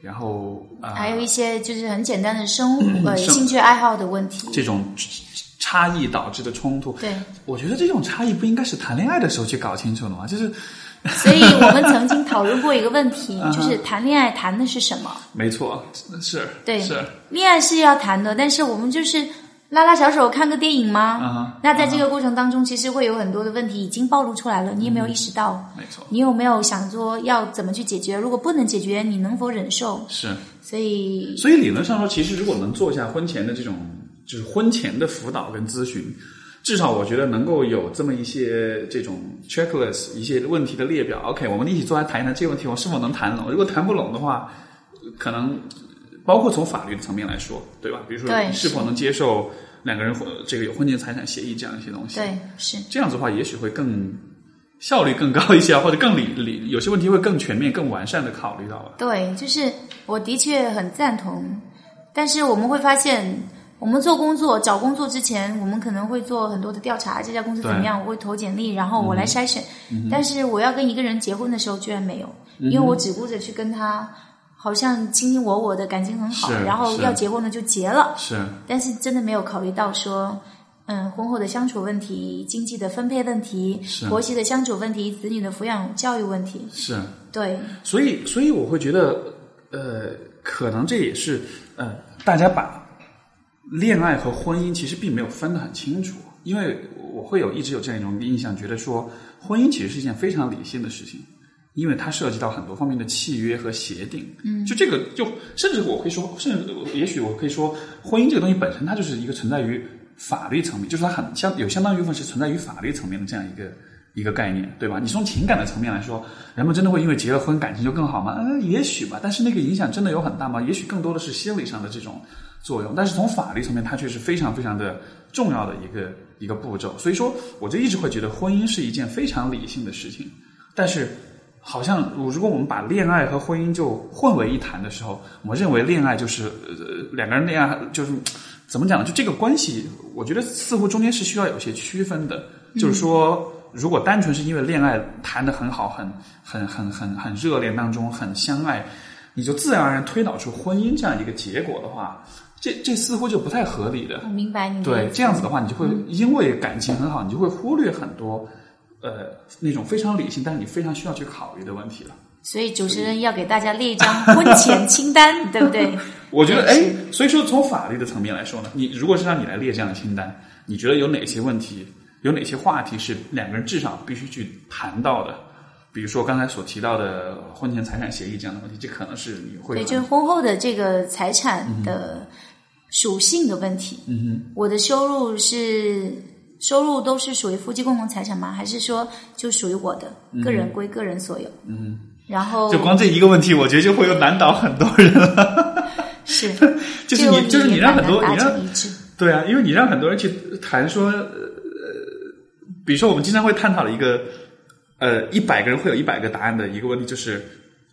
Speaker 1: 然后啊、
Speaker 2: 还有一些就是很简单的生活、呃兴趣爱好的问题。
Speaker 1: 这种差异导致的冲突。
Speaker 2: 对，
Speaker 1: 我觉得这种差异不应该是谈恋爱的时候去搞清楚的吗？就是
Speaker 2: 所以我们曾经讨论过一个问题，
Speaker 1: 嗯
Speaker 2: 就是谈恋爱谈的是什么？
Speaker 1: 没错，是，
Speaker 2: 对
Speaker 1: 是，
Speaker 2: 恋爱是要谈的，但是我们就是拉拉小手看个电影吗？那在这个过程当中，其实会有很多的问题已经暴露出来了，你有没有意识到？
Speaker 1: 没错，
Speaker 2: 你有没有想说要怎么去解决？如果不能解决，你能否忍受？
Speaker 1: 是。
Speaker 2: 所以，
Speaker 1: 所以理论上说，其实如果能做一下婚前的这种，就是婚前的辅导跟咨询，至少我觉得能够有这么一些这种 checklist，一些问题的列表。OK，我们一起坐下谈一谈这个问题，我是否能谈拢？如果谈不拢的话，可能包括从法律的层面来说，对吧？比如说你是否能接受两个人婚这个有婚前财产协议这样一些东西。
Speaker 2: 对，是
Speaker 1: 这样子的话，也许会更效率更高一些，或者更理理有些问题会更全面、更完善的考虑到了。
Speaker 2: 对，就是我的确很赞同，但是我们会发现，我们做工作、找工作之前，我们可能会做很多的调查，这家公司怎么样，我会投简历，然后我来筛选。但是我要跟一个人结婚的时候，居然没有，因为我只顾着去跟他，好像卿卿我我的感情很好，然后要结婚了就结了，
Speaker 1: 是。
Speaker 2: 但是真的没有考虑到说。嗯，婚后的相处问题、经济的分配问题、婆媳的相处问题、子女的抚养教育问题，
Speaker 1: 是。
Speaker 2: 对，
Speaker 1: 所以，所以我会觉得，呃，可能这也是呃，大家把恋爱和婚姻其实并没有分得很清楚，因为我会有一直有这样一种印象，觉得说婚姻其实是一件非常理性的事情，因为它涉及到很多方面的契约和协定。嗯，就这个，就甚至我可以说，甚至也许我可以说，婚姻这个东西本身它就是一个存在于法律层面，就是它很相有相当一部分是存在于法律层面的这样一个。一个概念，对吧？你从情感的层面来说，人们真的会因为结了婚感情就更好吗？呃，也许吧，但是那个影响真的有很大吗？也许更多的是心理上的这种作用，但是从法律层面，它却是非常非常的重要的一个一个步骤。所以说，我就一直会觉得婚姻是一件非常理性的事情，但是。好像如果我们把恋爱和婚姻就混为一谈的时候，我们认为恋爱就是呃两个人恋爱就是怎么讲呢？就这个关系，我觉得似乎中间是需要有些区分的。就是说，如果单纯是因为恋爱谈得很好、很很很很很热恋当中很相爱，你就自然而然推导出婚姻这样一个结果的话，这这似乎就不太合理的。
Speaker 2: 我明白你
Speaker 1: 对这样子的话，你就会因为感情很好，你就会忽略很多呃那种非常理性，但是你非常需要去考虑的问题了。
Speaker 2: 所以主持人要给大家列一张婚前清单，对不对？
Speaker 1: 我觉得，哎，所以说从法律的层面来说呢，你如果是让你来列这样的清单，你觉得有哪些问题，有哪些话题是两个人至少必须去谈到的？比如说刚才所提到的婚前财产协议这样的问题，这可能是你会
Speaker 2: 对，就是婚后的这个财产的属性的问题。
Speaker 1: 嗯哼
Speaker 2: 我的收入是收入都是属于夫妻共同财产吗？还是说就属于我的个人归个人所有？嗯，然后
Speaker 1: 就光这一个问题，我觉得就会有难倒很多人了。
Speaker 2: 是，
Speaker 1: 就是你就是你让很多你让
Speaker 2: 一致。
Speaker 1: 对啊，因为你让很多人去谈说，呃，比如说我们经常会探讨的一个，呃，一百个人会有一百个答案的一个问题，就是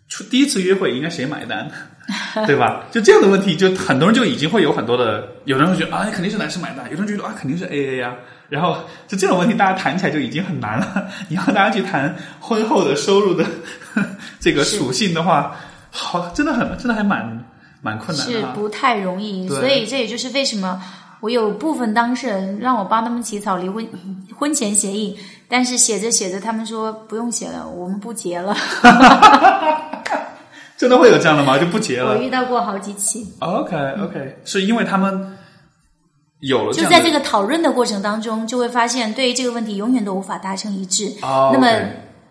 Speaker 1: 出第一次约会应该谁买单，对吧？就这样的问题，就很多人就已经会有很多的，有人会觉得啊，肯定是男生买单，有人觉得啊，肯定是 A A 啊，然后就这种问题，大家谈起来就已经很难了。你要大家去谈婚后的收入的这个属性的话，好，真的很，真的还蛮蛮困难的，
Speaker 2: 是不太容易。所以这也就是为什么。我有部分当事人让我帮他们起草离婚婚前协议，但是写着写着，他们说不用写了，我们不结了。
Speaker 1: 真的会有这样的吗？就不结了？
Speaker 2: 我遇到过好几起。
Speaker 1: OK OK，是因为他们有了
Speaker 2: 就在这个讨论的过程当中，就会发现对于这个问题永远都无法达成一致。
Speaker 1: 哦，
Speaker 2: 那么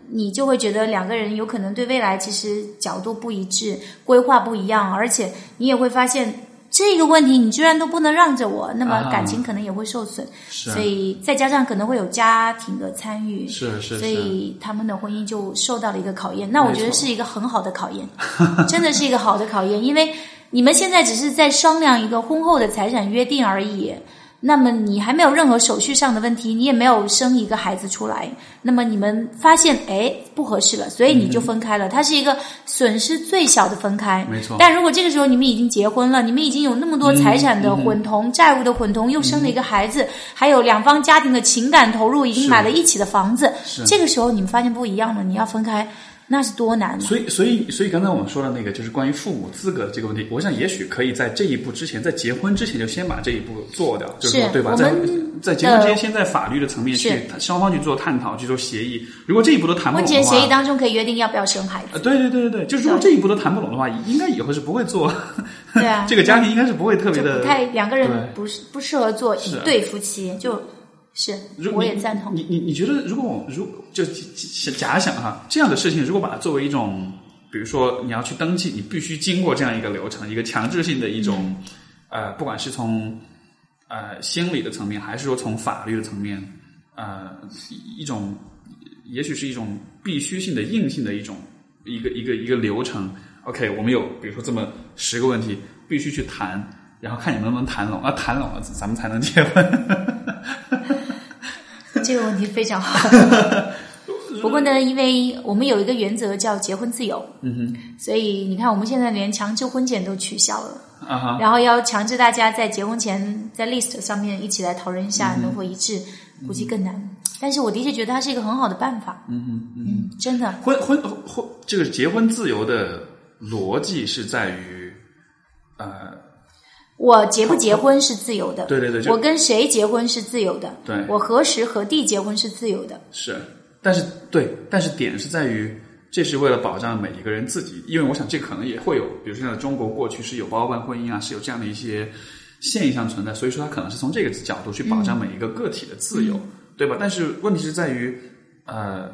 Speaker 2: 你就会觉得两个人有可能对未来其实角度不一致，规划不一样，而且你也会发现。这个问题你居然都不能让着我，那么感情可能也会受损。所以再加上可能会有家庭的参与，
Speaker 1: 是是，
Speaker 2: 所以他们的婚姻就受到了一个考验。那我觉得是一个很好的考验，真的是一个好的考验，因为你们现在只是在商量一个婚后的财产约定而已。那么你还没有任何手续上的问题，你也没有生一个孩子出来，那么你们发现哎不合适了，所以你就分开了。它是一个损失最小的分开，
Speaker 1: 没错。
Speaker 2: 但如果这个时候你们已经结婚了，你们已经有那么多财产的混同、债务的混同，又生了一个孩子，还有两方家庭的情感投入，已经买了一起的房子，这个时候你们发现不一样了，你要分开。那是多难！
Speaker 1: 所以，所以，所以，刚才我们说的那个，就是关于父母资格这个问题。我想，也许可以在这一步之前，在结婚之前就先把这一步做掉，就是对吧？在在结婚之前，先在法律的层面去双方去做探讨，去做协议。如果这一步都谈不拢的话，
Speaker 2: 婚前协议当中可以约定要不要生孩子。
Speaker 1: 对对对对对，就是如果这一步都谈不拢的话，应该以后是不会做。
Speaker 2: 对啊，
Speaker 1: 这个家庭应该是不会特别的。
Speaker 2: 不太两个人不是不适合做一对夫妻就。是，我也赞同。
Speaker 1: 你你你觉得，如果我如就假想哈，这样的事情，如果把它作为一种，比如说你要去登记，你必须经过这样一个流程，一个强制性的一种，呃，不管是从呃心理的层面，还是说从法律的层面，呃，一种也许是一种必须性的硬性的一种一个一个一个流程。OK，我们有比如说这么十个问题，必须去谈，然后看你能不能谈拢，啊，谈拢了，咱们才能结婚。
Speaker 2: 这个问题非常好，不过呢，因为我们有一个原则叫结婚自由，
Speaker 1: 嗯哼，
Speaker 2: 所以你看，我们现在连强制婚检都取消了，
Speaker 1: 啊哈，
Speaker 2: 然后要强制大家在结婚前在 list 上面一起来讨论一下能否一致，估计更难。但是我的确觉得它是一个很好的办法，
Speaker 1: 嗯哼，嗯，
Speaker 2: 真的。
Speaker 1: 婚婚婚，这个结婚自由的逻辑是在于，呃。
Speaker 2: 我结不结婚是自由的，
Speaker 1: 对对对，
Speaker 2: 我跟谁结婚是自由的，
Speaker 1: 对，
Speaker 2: 我何时何地结婚是自由的，
Speaker 1: 是，但是对，但是点是在于，这是为了保障每一个人自己，因为我想这可能也会有，比如说像中国过去是有包办婚姻啊，是有这样的一些现象存在，所以说它可能是从这个角度去保障每一个个体的自由，对吧？但是问题是在于，呃。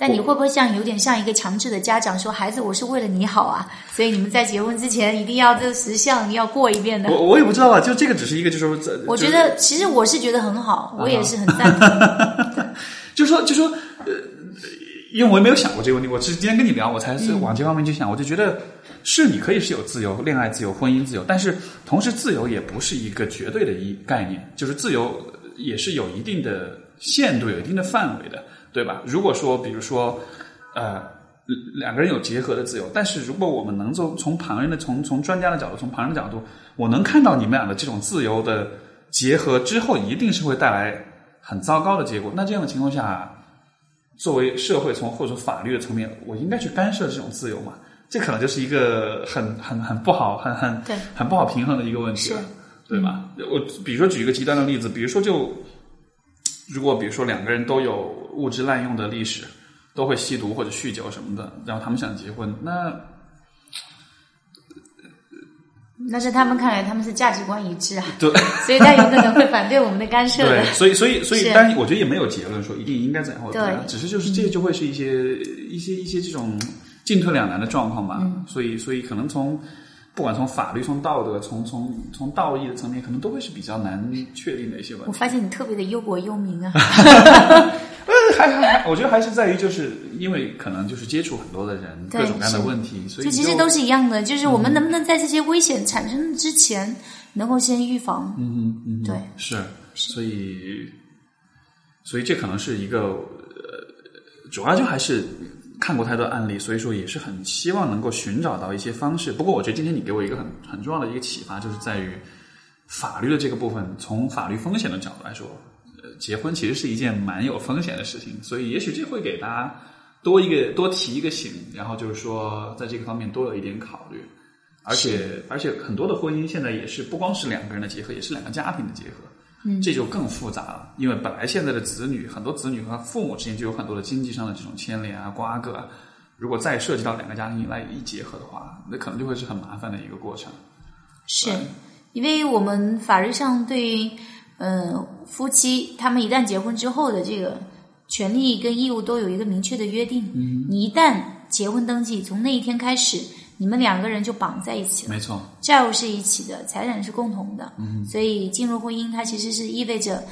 Speaker 2: 但你会不会像有点像一个强制的家长说：“孩子，我是为了你好啊，所以你们在结婚之前一定要这十项要过一遍的。”
Speaker 1: 我我也不知道啊，就这个只是一个，就是说，
Speaker 2: 我觉得其实我是觉得很好，我也是很赞同。
Speaker 1: 就说就说呃，因为我也没有想过这个问题，我是今天跟你聊，我才是往这方面去想。我就觉得是你可以是有自由，恋爱自由、婚姻自由，但是同时自由也不是一个绝对的一概念，就是自由也是有一定的限度、有一定的范围的。对吧？如果说，比如说，呃，两个人有结合的自由，但是如果我们能从从旁人的、从从专家的角度、从旁人的角度，我能看到你们俩的这种自由的结合之后，一定是会带来很糟糕的结果。那这样的情况下，作为社会从或者法律的层面，我应该去干涉这种自由嘛？这可能就是一个很很很不好、很很
Speaker 2: 对
Speaker 1: 很不好平衡的一个问题了，对吧？我比如说举一个极端的例子，比如说就。如果比如说两个人都有物质滥用的历史，都会吸毒或者酗酒什么的，然后他们想结婚，那
Speaker 2: 那是他们看来他们是价值观一致啊，
Speaker 1: 对，
Speaker 2: 所以他有可能会反对我们的干涉
Speaker 1: 的。对，所以所以所以，但我觉得也没有结论说一定应该怎样或怎样，只是就是这就会是一些一些一些这种进退两难的状况吧。所以所以可能从。不管从法律、从道德、从从从道义的层面，可能都会是比较难确定的一些问题。
Speaker 2: 我发现你特别的忧国忧民啊。
Speaker 1: 呃，还还还，我觉得还是在于，就是因为可能就是接触很多的人，各种各样的问题，所以
Speaker 2: 这其实都是一样的，就是我们能不能在这些危险产生之前，能够先预防？
Speaker 1: 嗯嗯嗯
Speaker 2: 对
Speaker 1: 是，所以所以这可能是一个呃，主要就还是看过太多案例，所以说也是很希望能够寻找到一些方式。不过我觉得今天你给我一个很很重要的一个启发，就是在于法律的这个部分，从法律风险的角度来说，呃，结婚其实是一件蛮有风险的事情，所以也许这会给大家多一个多提一个醒，然后就是说在这个方面多有一点考虑。而且而且很多的婚姻现在也是不光是两个人的结合，也是两个家庭的结合。嗯，这就更复杂了，因为本来现在的子女，很多子女和父母之间就有很多的经济上的这种牵连啊、瓜葛啊。如果再涉及到两个家庭来一结合的话，那可能就会是很麻烦的一个过程。
Speaker 2: 是因为我们法律上对于嗯、呃夫妻他们一旦结婚之后的这个权利跟义务都有一个明确的约定。嗯，你一旦结婚登记，从那一天开始，你们两个人就绑在一起了。
Speaker 1: 没错，
Speaker 2: 债务是一起的，财产是共同的，所以进入婚姻，它其实是意味着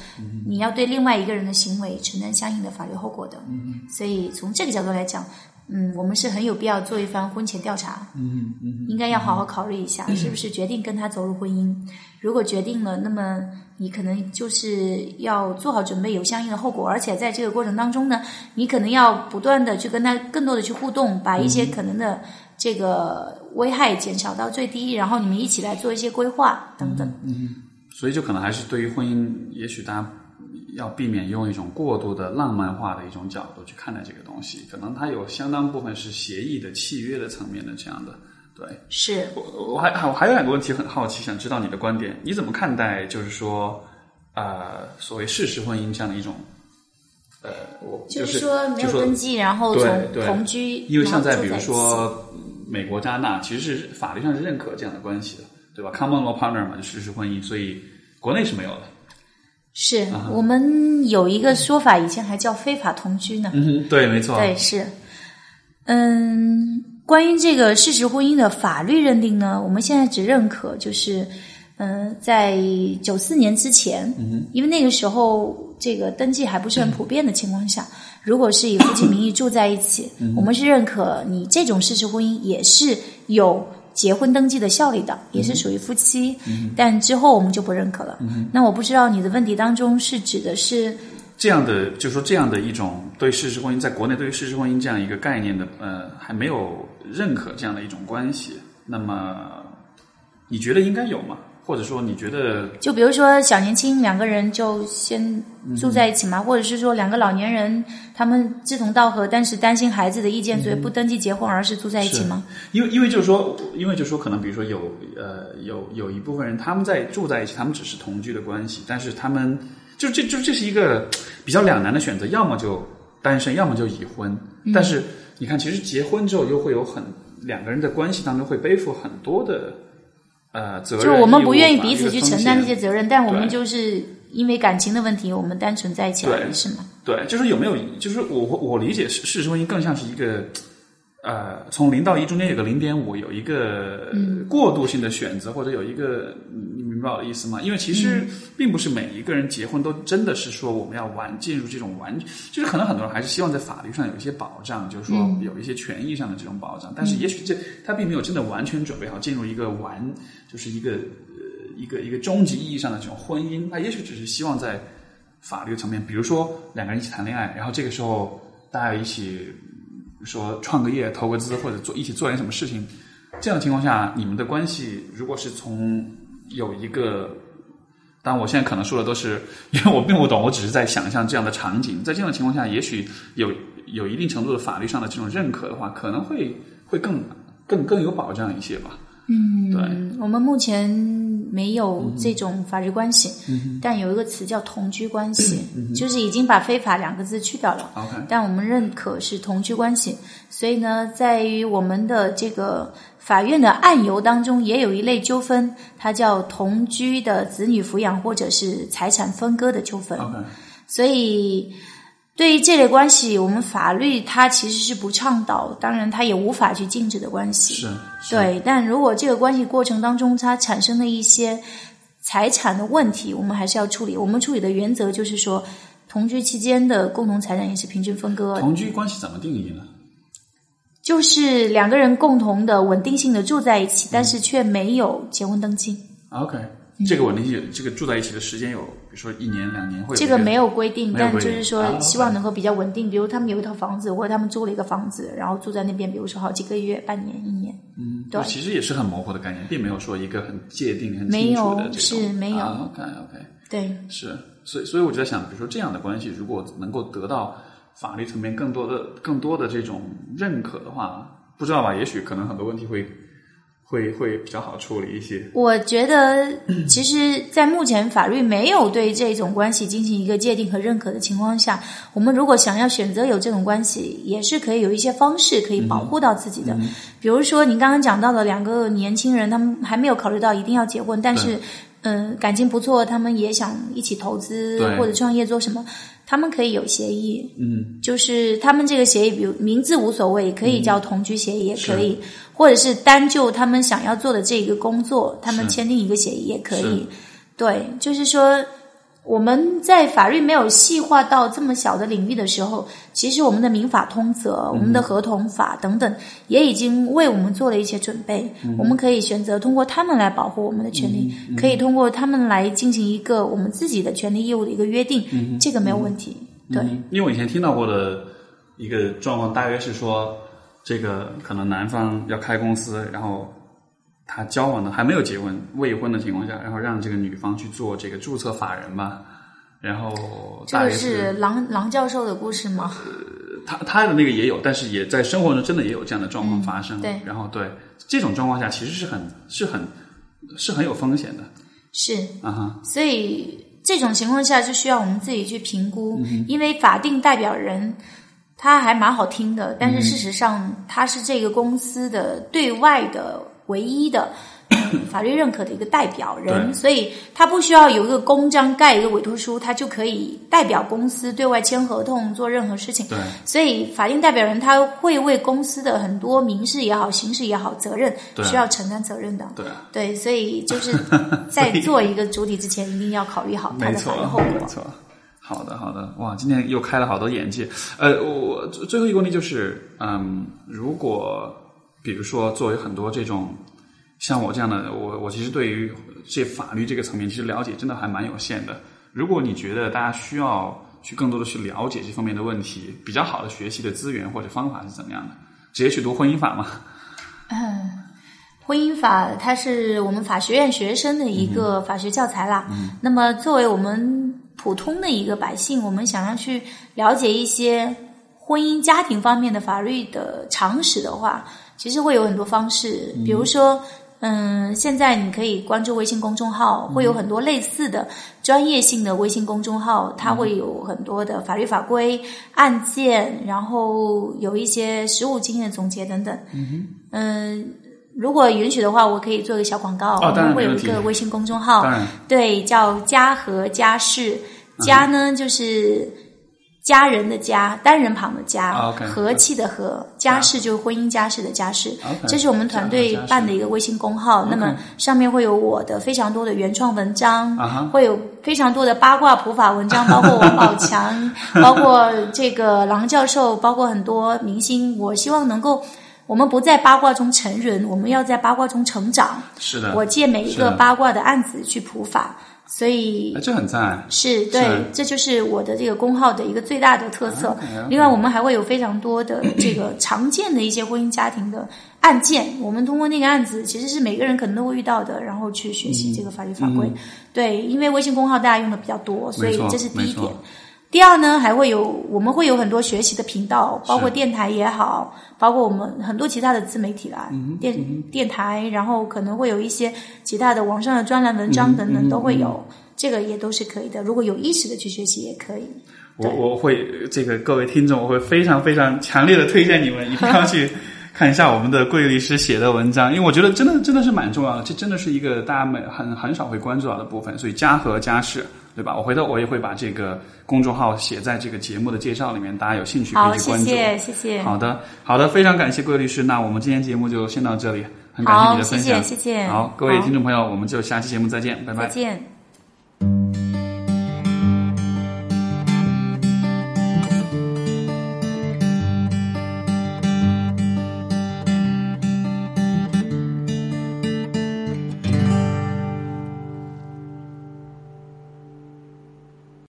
Speaker 2: 你要对另外一个人的行为承担相应的法律后果的。所以从这个角度来讲，嗯，我们是很有必要做一番婚前调查，
Speaker 1: 嗯嗯
Speaker 2: 应该要好好考虑一下，是不是决定跟他走入婚姻。如果决定了，那么你可能就是要做好准备，有相应的后果，而且在这个过程当中呢，你可能要不断的去跟他更多的去互动，把一些可能的这个危害减少到最低，然后你们一起来做一些规划等等。
Speaker 1: 嗯所以就可能还是对于婚姻，也许大家要避免用一种过度的浪漫化的一种角度去看待这个东西，可能它有相当部分是协议的、契约的层面的这样的。对，
Speaker 2: 是
Speaker 1: 我我还我还有两个问题很好奇，想知道你的观点，你怎么看待就是说，呃，所谓事实婚姻这样的一种，呃，我
Speaker 2: 就是说没有登记，然后从同居，
Speaker 1: 因为像在比如说嗯美国、加拿大，其实是法律上是认可这样的关系的，对吧？common law partner 嘛，就事实婚姻，所以国内是没有的。
Speaker 2: 是我们有一个说法，以前还叫非法同居呢。
Speaker 1: 嗯，对，没错。
Speaker 2: 对，是，嗯，关于这个事实婚姻的法律认定呢，我们现在只认可就是，嗯、在九四年之前，嗯因为那个时候这个登记还不是很普遍的情况下，如果是以夫妻名义住在一起，我们是认可你这种事实婚姻也是有。结婚登记的效力的，也是属于夫妻，但之后我们就不认可了。那我不知道你的问题当中是指的是
Speaker 1: 这样的，就是说这样的一种对事实婚姻，在国内对于事实婚姻这样一个概念的，呃，还没有认可这样的一种关系。那么，你觉得应该有吗？或者说，你觉得
Speaker 2: 就比如说小年轻两个人就先住在一起嘛，或者是说两个老年人他们志同道合，但是担心孩子的意见，所以不登记结婚，而是住在一起吗？
Speaker 1: 因为因为就是说，因为就是说，可能比如说有呃有有一部分人他们在住在一起，他们只是同居的关系，但是他们就这就这是一个比较两难的选择，要么就单身，要么就已婚。但是你看，其实结婚之后又会有很两个人的关系当中会背负很多的呃责任，
Speaker 2: 就是我们不愿意彼此去承担这些责任，但我们就是因为感情的问题，我们单纯在一起而已，是吗？
Speaker 1: 对，就是有没有，就是我我理解是事实婚姻更像是一个，呃，从零到一中间有个零点五，有一个过渡性的选择，或者有一个，你明白我的意思吗？因为其实并不是每一个人结婚都真的是说我们要完进入这种完，就是可能很多人还是希望在法律上有一些保障，就是说有一些权益上的这种保障，但是也许这他并没有真的完全准备好进入一个完，就是一个呃一个一个终极意义上的这种婚姻，他也许只是希望在。法律层面，比如说两个人一起谈恋爱，然后这个时候大家一起说创个业、投个资，或者做一起做点什么事情，这样的情况下，你们的关系如果是从有一个，当然我现在可能说的都是因为我并不懂，我只是在想象这样的场景，在这样的情况下，也许有有一定程度的法律上的这种认可的话，可能会会更更更有保障一些吧。嗯，
Speaker 2: 我们目前没有这种法律关系，但有一个词叫同居关系，就是已经把非法两个字去掉了。
Speaker 1: OK，
Speaker 2: 但我们认可是同居关系，所以呢，在于我们的这个法院的案由当中，也有一类纠纷，它叫同居的子女抚养或者是财产分割的纠纷。
Speaker 1: OK，
Speaker 2: 所以，对于这类关系，我们法律它其实是不倡导，当然它也无法去禁止的关系。
Speaker 1: 是，是
Speaker 2: 对，但如果这个关系过程当中它产生了一些财产的问题，我们还是要处理。我们处理的原则就是说，同居期间的共同财产也是平均分割，
Speaker 1: 同居关系怎么定义呢？
Speaker 2: 就是两个人共同的稳定性的住在一起，但是却没有结婚登记。
Speaker 1: OK，这个稳定性，这个住在一起的时间有，比如说一年两年，会有个
Speaker 2: 这个没有规定，但就是说
Speaker 1: 啊
Speaker 2: 希望能够比较稳定。比如他们有一套房子，或者他们租了一个房子，然后住在那边，比如说好几个月、半年、一年。
Speaker 1: 嗯，
Speaker 2: 对
Speaker 1: 其实也是很模糊的概念，并没有说一个很界定、很清楚的这种。
Speaker 2: 是没有
Speaker 1: OK OK，
Speaker 2: 对，
Speaker 1: 是，所以所以我就在想，比如说这样的关系，如果能够得到法律层面更多的、更多的这种认可的话，不知道吧？也许可能很多问题会会会比较好处理一些。
Speaker 2: 我觉得 其实，在目前法律没有对这种关系进行一个界定和认可的情况下，我们如果想要选择有这种关系，也是可以有一些方式可以保护到自己的。比如说，您刚刚讲到的两个年轻人，他们还没有考虑到一定要结婚，但是。嗯，感情不错，他们也想一起投资或者创业做什么，他们可以有协议，
Speaker 1: 嗯，
Speaker 2: 就是他们这个协议，比如名字无所谓，可以叫同居协议，也可以，或者是单就他们想要做的这个工作，他们签订一个协议也可以。对，就是说我们在法律没有细化到这么小的领域的时候，其实我们的民法通则、我们的合同法等等，也已经为我们做了一些准备。我们可以选择通过他们来保护我们的权利，可以通过他们来进行一个我们自己的权利义务的一个约定，这个没有问题。对。
Speaker 1: 嗯因为我以前听到过的一个状况，大约是说，这个可能男方要开公司，然后他交往的还没有结婚、未婚的情况下，然后让这个女方去做这个注册法人吧，然后
Speaker 2: 这个是郎郎教授的故事吗？
Speaker 1: 他他的那个也有，但是也在生活中真的也有这样的状况发生。
Speaker 2: 嗯对
Speaker 1: 然后对这种状况下，其实是很是很是很有风险的
Speaker 2: 是，
Speaker 1: 啊哈。
Speaker 2: 所以这种情况下就需要我们自己去评估，因为法定代表人他还蛮好听的，但是事实上他是这个公司的对外的唯一的。嗯法律认可的一个代表人，所以他不需要有一个公章盖一个委托书，他就可以代表公司对外签合同做任何事情。
Speaker 1: 对
Speaker 2: 所以法定代表人他会为公司的很多民事也好、刑事也好责任需要承担责任的。
Speaker 1: 对啊，
Speaker 2: 对，所以就是 在做一个主体之前，一定要考虑好他的法律后果。
Speaker 1: 没错。好的，好的，哇，今天又开了好多眼界。呃，我最最后一个问题就是，嗯，如果比如说作为很多这种像我这样的，我我其实对于这法律这个层面其实了解真的还蛮有限的。如果你觉得大家需要去更多的去了解这方面的问题，比较好的学习的资源或者方法是怎么样的？直接去读婚姻法吗？
Speaker 2: 婚姻法它是我们法学院学生的一个法学教材啦。那么作为我们普通的一个百姓，我们想要去了解一些婚姻家庭方面的法律的常识的话，其实会有很多方式，比如说。嗯，现在你可以关注微信公众号，会有很多类似的专业性的微信公众号，它会有很多的法律法规、案件，然后有一些实务经验的总结等等。嗯，如果允许的话，我可以做一个小广告。
Speaker 1: 哦当然
Speaker 2: 我们会有一个微信公众号对，叫家和家事。家呢，就是家人的家，单人旁的家，和气的和，家事就是婚姻家事的家事。这是我们团队办的一个微信公号，那么上面会有我的非常多的原创文章，会有非常多的八卦普法文章，包括王宝强，包括这个郎教授，包括很多明星。我希望能够，我们不在八卦中成人，我们要在八卦中成长。
Speaker 1: 是的，
Speaker 2: 我借每一个八卦的案子去普法，所以
Speaker 1: 啊，这很赞。
Speaker 2: 是对
Speaker 1: 是，
Speaker 2: 这就是我的这个工号的一个最大的特色。另外，我们还会有非常多的这个常见的一些婚姻家庭的案件，我们通过那个案子，其实是每个人可能都会遇到的，然后去学习这个法律法规。对，因为微信公号大家用的比较多，所以这是第一点。第二呢，还会有我们会有很多学习的频道，包括电台也好，包括我们很多其他的自媒体啦，
Speaker 1: 嗯
Speaker 2: 电电台，然后可能会有一些其他的网上的专栏文
Speaker 1: 嗯
Speaker 2: 章等等都会有，这个也都是可以的。如果有意识的去学习也可以。
Speaker 1: 我我会这个各位听众，我会非常非常强烈的推荐你们一定要去看一下我们的桂律师写的文章，因为我觉得真的真的是蛮重要的，这真的是一个大家没很很少会关注到的部分。所以家和家事，对吧？我回头我也会把这个公众号写在这个节目的介绍里面，大家有兴趣可，以去关注。
Speaker 2: 谢谢，谢谢。
Speaker 1: 好的，好的，非常感谢桂律师。那我们今天节目就先到这里，很感谢，你的分享。
Speaker 2: 谢谢，谢谢。
Speaker 1: 好，各位听众朋友，我们就下期节目再见，拜拜
Speaker 2: 再。见。